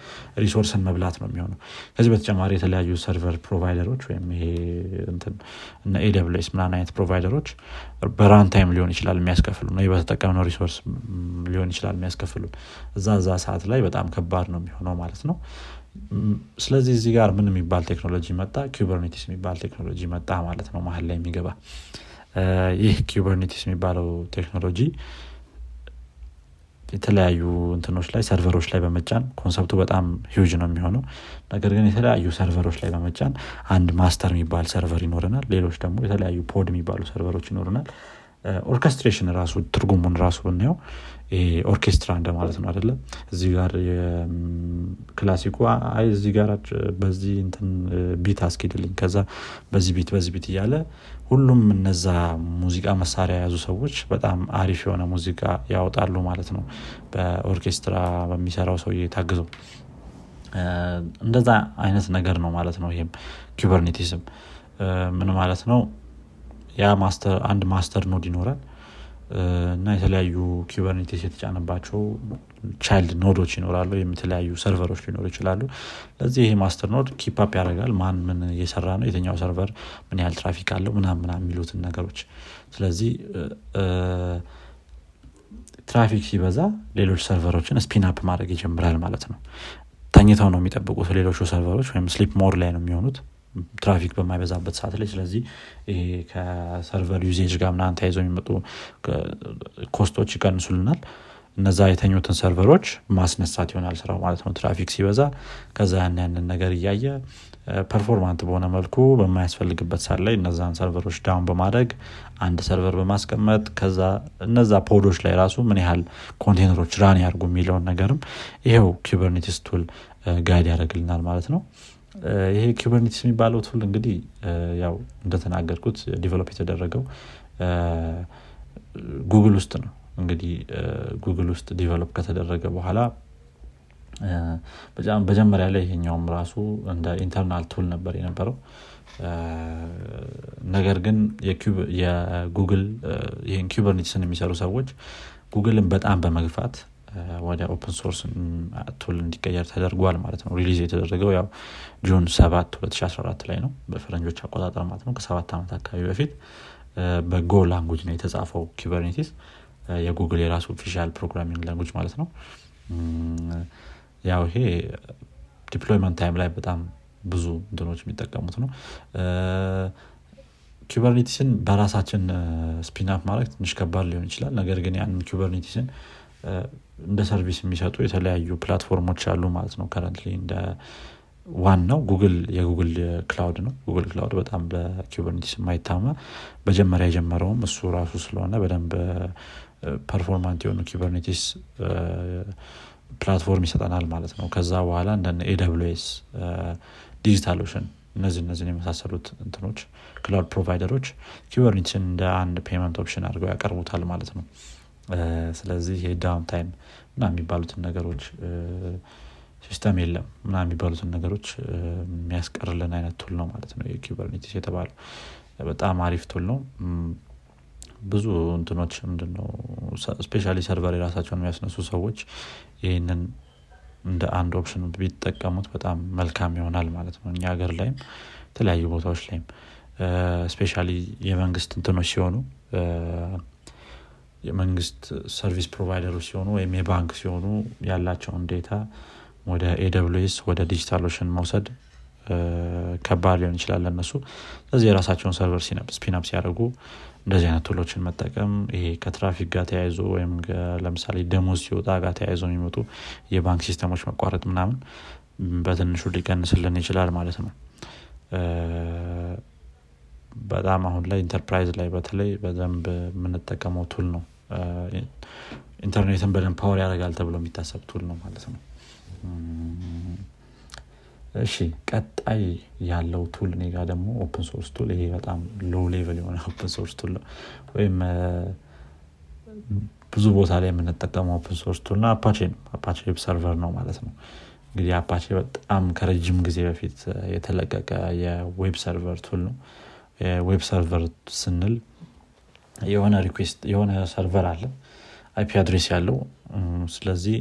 resource ን መብላት ነው የሚሆነው። ከዚህ በተጨማሪ የተለያዩ server provider ኦች ወይም ይሄ AWS ምናን አይነት provider ኦች በ run time ሊሆን ይችላል የሚያስከፍሉ ነው። በተጠቀምነው resource ሊሆን ይችላል የሚያስከፍሉ እዛ እዛ ሰዓት ላይ በጣም ከባድ ነው የሚሆነው ማለት ነው። ስለዚህ እዚህ ጋር ምን የሚባል ቴክኖሎጂ መጣ? Kubernetes የሚባል ቴክኖሎጂ መጣ ማለት ነው። መሀል ላይ የሚገባ ይህ Kubernetes የሚባለው ቴክኖሎጂ የተለያዩ እንትኖች ላይ server ኦች ላይ በመጫን concept ኡ በጣም huge ነው የሚሆነው። ነገር ግን የተለያዩ server ኦች ላይ በመጫን አንድ master የሚባል server ይኖረናል። ሌሎች ደግሞ የተለያዩ pod የሚባሉ server ኦች ይኖረናል orchestration ራሱ ትርጉሙን ራሱ ብናየው ኦርኬስትራ እንደማለት ነው አደለም እዚህ ጋር classic ኡ አይ እዚህ ጋር በዚህ beat አስኪድልኝ ከዛ በዚህ beat በዚህ beat እያለ ሁሉም እነዛ ሙዚቃ መሳሪያ የያዙ ሰዎች በጣም አሪፍ የሆነ ሙዚቃ ያወጣሉ ማለት ነው። በኦርኬስትራ በሚሰራው ሰው ታግዘው እንደዛ አይነት ነገር ነው ማለት ነው ይህም Kubernetes ም ምን ማለት ነው? ያ አንድ master node ይኖራል እና የተለያዩ Kubernetes የተጫነባቸው child node ኦች ይኖራሉ የተለያዩ server ኦች ሊኖሩ ይችላሉ። ለዚህ ይሄ master node keep up ያደርጋል ማን ምን እየሰራ ነው የትኛው server ምን ያህል ትራፊክ አለው ምናምን ምናምን የሚሉትን ነገሮች። ስለዚህ ትራፊክ ሲበዛ ሌሎች server ኦችን spin up ማድረግ ይጀምራል ማለት ነው። ተኝተው ነው የሚጠብቁት ሌሎቹ server ኦች ወይም sleep mode ላይ ነው የሚሆኑት ትራፊክ በማይበዛበት ሰዓት ላይ ስለዚህ ይሄ ከ server usage ጋር ምናን ተያይዘው የሚመጡ cost ኦች ይቀንሱልናል። እነዛ የተኙትን server ኦች ማስነሳት ይሆናል ስራው ማለት ነው። ትራፊክ ሲበዛ ከዛ ያን ያንን ነገር እያየ performant በሆነ መልኩ በማያስፈልግበት ሰዓት ላይ እነዛን server ኦች down በማድረግ አንድ server በማስቀመጥ ከዛ እነዛ pod ኦች ላይ ራሱ ምን ያህል container ኦች run ያርጉ የሚለውን ነገርም ይሄው Kubernetes tool guide ያደርግልናል ማለት ነው ይሄ Kubernetes የሚባለው tool እንግዲህ ያው እንደተናገርኩት develop የተደረገው ጉግል ውስጥ ነው። እንግዲህ ጉግል ውስጥ develop ከተደረገ በኋላ መጀመሪያ ላይ ይሄኛውም ራሱ እንደ internal tool ነበር የነበረው። ነገር ግን የጉግል ይህን Kubernetes ን የሚሰሩ ሰዎች ጉግልን በጣም በመግፋት ወደ open source tool እንዲቀየር ተደርጓል ማለት ነው። release የተደረገው ያው June 7 2014 ላይ ነው። በፈረንጆች አቆጣጠር ማለት ነው። ከሰባት ዓመት አካባቢ በፊት በ Go language ነው የተጻፈው Kubernetes የ Google የራሱ official programming language ማለት ነው። ያው ይሄ deployment time ላይ በጣም ብዙ እንትኖች የሚጠቀሙት ነው። Kubernetes ን በራሳችን spin up ማድረግ ትንሽ ከባድ ሊሆን ይችላል። ነገር ግን ያንን Kubernetes ን እንደ service የሚሰጡ የተለያዩ platform ኦች አሉ ማለት ነው። currently እንደ ዋናው Google የ Google Cloud ነው። Google Cloud በጣም በ Kubernetes የማይታማ መጀመሪያ የጀመረውም እሱ ራሱ ስለሆነ በደንብ performant የሆኑ Kubernetes platform ይሰጠናል ማለት ነው። ከዛ በኋላ እንደ ኤስ DigitalOcean እነዚህ እነዚህን የመሳሰሉት እንትኖች cloud provider ኦች Kubernetes ን እንደ አንድ payment option አድርገው ያቀርቡታል ማለት ነው ስለዚህ የ down time እና የሚባሉትን ነገሮች system የለም ምናምን የሚባሉትን ነገሮች የሚያስቀርልን አይነት tool ነው ማለት ነው። የ Kubernetes የተባለው በጣም አሪፍ tool ነው። ብዙ እንትኖች ምንድነው especially server የራሳቸውን የሚያስነሱ ሰዎች ይህንን እንደ አንድ option ቢጠቀሙት በጣም መልካም ይሆናል ማለት ነው። እኛ ሀገር ላይም የተለያዩ ቦታዎች ላይም especially የመንግስት እንትኖች ሲሆኑ የመንግስት service provider ኦች ሲሆኑ ወይም የባንክ ሲሆኑ ያላቸውን data ወደ ኤስ ወደ DigitalOcean መውሰድ ከባድ ሊሆን ይችላል ለነሱ ስለዚህ የራሳቸውን server spin up ሲያደርጉ እንደዚህ አይነት tool ኦችን መጠቀም ይሄ ከትራፊክ ጋር ተያይዞ ወይም ለምሳሌ ደሞዝ ሲወጣ ጋር ተያይዞ የሚመጡ የባንክ system ኦች መቋረጥ ምናምን በትንሹ ሊቀንስልን ይችላል ማለት ነው በጣም አሁን ላይ ኢንተርፕራይዝ ላይ በተለይ በደንብ የምንጠቀመው tool ነው። ኢንተርኔትን በደንብ power ያደርጋል ተብሎ የሚታሰብ tool ነው ማለት ነው። እሺ ቀጣይ ያለው tool እኔ ጋር ደግሞ open source tool ይሄ በጣም low level የሆነ open source tool ነው። ወይም ብዙ ቦታ ላይ የምንጠቀመው open source tool ና Apache ነው። Apache server ነው ማለት ነው። እንግዲህ Apache በጣም ከረጅም ጊዜ በፊት የተለቀቀ የ web server tool ነው web server ስንል የሆነ request የሆነ server አለ IP address ያለው። ስለዚህ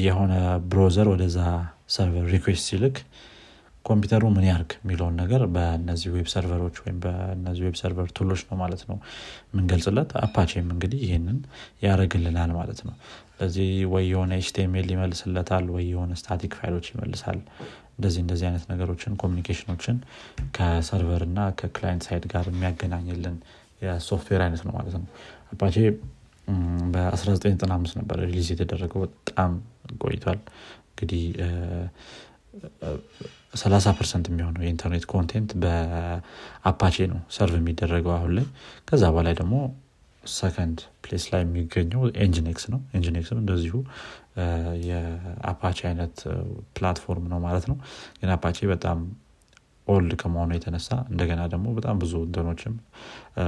የሆነ browser ወደዛ server request ሲልክ ኮምፒውተሩ ምን ያርግ የሚለውን ነገር በእነዚህ web server ኦች ወይም በእነዚህ web server tool ኦች ነው ማለት ነው የምንገልጽለት። Apache ም እንግዲህ ይህንን ያደረግልናል ማለት ነው። ስለዚህ ወይ የሆነ HTML ይመልስለታል ወይ የሆነ static file ኦች ይመልሳል እንደዚህ እንደዚህ አይነት ነገሮችን communication ኦችን ከ server እና ከ client side ጋር የሚያገናኝልን የሶፍትዌር አይነት ነው ማለት ነው። Apache በ1995 ነበር release የተደረገው። በጣም ቆይቷል። እንግዲህ 30 percent የሚሆነው የኢንተርኔት content በ Apache ነው serve የሚደረገው አሁን ላይ። ከዛ በላይ ደግሞ second place ላይ የሚገኘው Nginx ነው። Nginx ም እንደዚሁ የ Apache አይነት platform ነው ማለት ነው። ግን Apache በጣም old ከመሆኑ የተነሳ እንደገና ደግሞ በጣም ብዙ እንትኖችም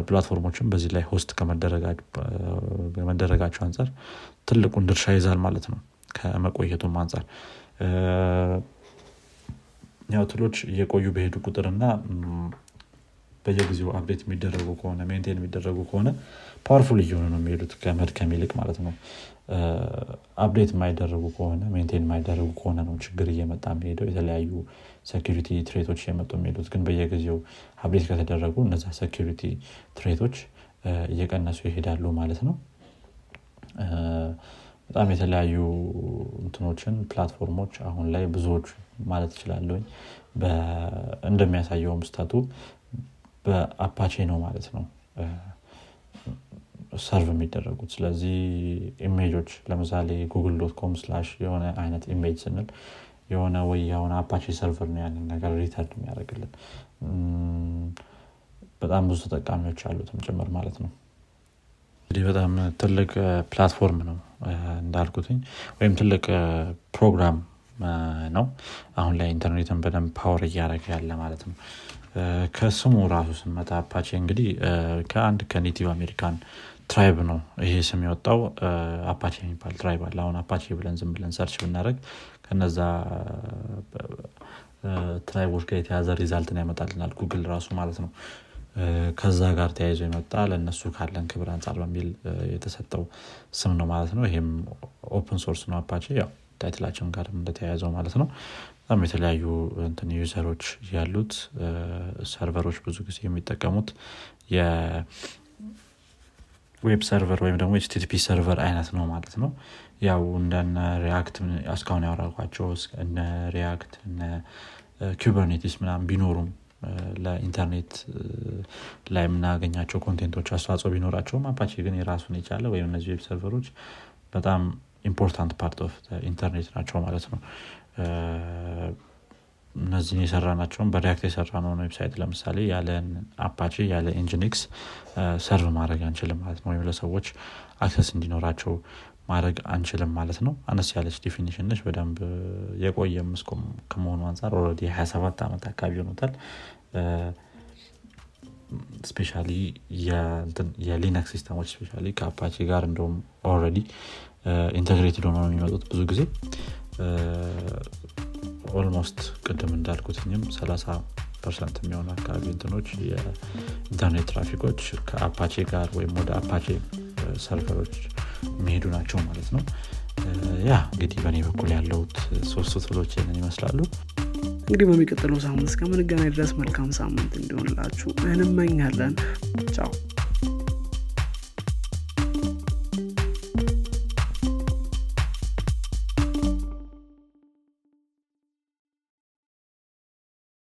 platform ኦችም በዚህ ላይ host ከመደረጋቸው አንጻር ትልቁን ድርሻ ይዛል ማለት ነው ከመቆየቱም አንጻር ያው tool ኦች እየቆዩ በሄዱ ቁጥርና በየጊዜው update የሚደረጉ ከሆነ maintain የሚደረጉ ከሆነ powerful እየሆኑ ነው የሚሄዱት ከመድከም ይልቅ ማለት ነው። update የማይደረጉ ከሆነ maintain የማይደረጉ ከሆነ ነው ችግር እየመጣ የሚሄደው። የተለያዩ security threat ኦች እየመጡ የሚሄዱት። ግን በየጊዜው update ከተደረጉ እነዛ security threat ኦች እየቀነሱ ይሄዳሉ ማለት ነው። በጣም የተለያዩ እንትኖችን platform ኦች አሁን ላይ ብዙዎች ማለት ይችላለኝ እንደሚያሳየውም stat ኡ በ Apache ነው ማለት ነው serve የሚደረጉት። ስለዚህ image ኦች ለምሳሌ Google dot com slash የሆነ አይነት image ስንል የሆነ ወይ የሆነ Apache server ነው ያንን ነገር return የሚያደርግልን። በጣም ብዙ ተጠቃሚዎች አሉትም ጭምር ማለት ነው። እንግዲህ በጣም ትልቅ platform ነው እንዳልኩትኝ ወይም ትልቅ ፕሮግራም ነው። አሁን ላይ ኢንተርኔትን በደንብ power እያደረገ ያለ ማለት ነው ከስሙ ራሱ ስመጣ Apache እንግዲህ ከአንድ ከ Native American tribe ነው ይሄ ስም የወጣው። Apache የሚባል tribe አለ። አሁን Apache ብለን ዝም ብለን search ብናደረግ ከነዛ tribe ኦች ጋር የተያዘ result ን ያመጣልናል ጉግል ራሱ ማለት ነው። ከዛ ጋር ተያይዞ የመጣ ለእነሱ ካለን ክብር አንጻር በሚል የተሰጠው ስም ነው ማለት ነው። ይሄም open source ነው Apache። ያው title ኣቸውን ጋር እንደተያያዘው ማለት ነው በጣም የተለያዩ እንትን user ኦች ያሉት server ኦች ብዙ ጊዜ የሚጠቀሙት የ web server ወይም ደግሞ HTTP server አይነት ነው ማለት ነው። ያው እንደነ React እስካሁን ያወራኳቸው እነ React እነ Kubernetes ምናም ቢኖሩም ለኢንተርኔት ላይ የምናገኛቸው content ኦች አስተዋጽኦ ቢኖራቸውም Apache ግን የራሱን የቻለ ወይም እነዚህ web server ኦች በጣም important part of internet ናቸው ማለት ነው እነዚህን የሰራናቸውን በ React የሰራነውን website ለምሳሌ ያለን Apache ያለ Nginx serve ማድረግ አንችልም ማለት ነው። ወይም ለሰዎች access እንዲኖራቸው ማድረግ አንችልም ማለት ነው። አነስ ያለች definition ነች። በደንብ የቆየ ምስኮም ከመሆኑ አንጻር already 27 ዓመት አካባቢ ሆኖታል። especially የ Linux system ኦች especially ከ Apache ጋር እንደውም already integrated ሆነ የሚመጡት ብዙ ጊዜ almost ቅድም እንዳልኩትኝም 30 percent የሚሆኑ አካባቢ እንትኖች የኢንተርኔት traffic ኦች ከ Apache ጋር ወይም ወደ Apache server ኦች የሚሄዱ ናቸው ማለት ነው። ያ እንግዲህ በእኔ በኩል ያለውት ሶስቱ tool ኦች ይህንን ይመስላሉ። እንግዲህ በሚቀጥለው ሳምንት እስከምንገናኝ ድረስ መልካም ሳምንት እንዲሆንላችሁ እንመኛለን። ቻው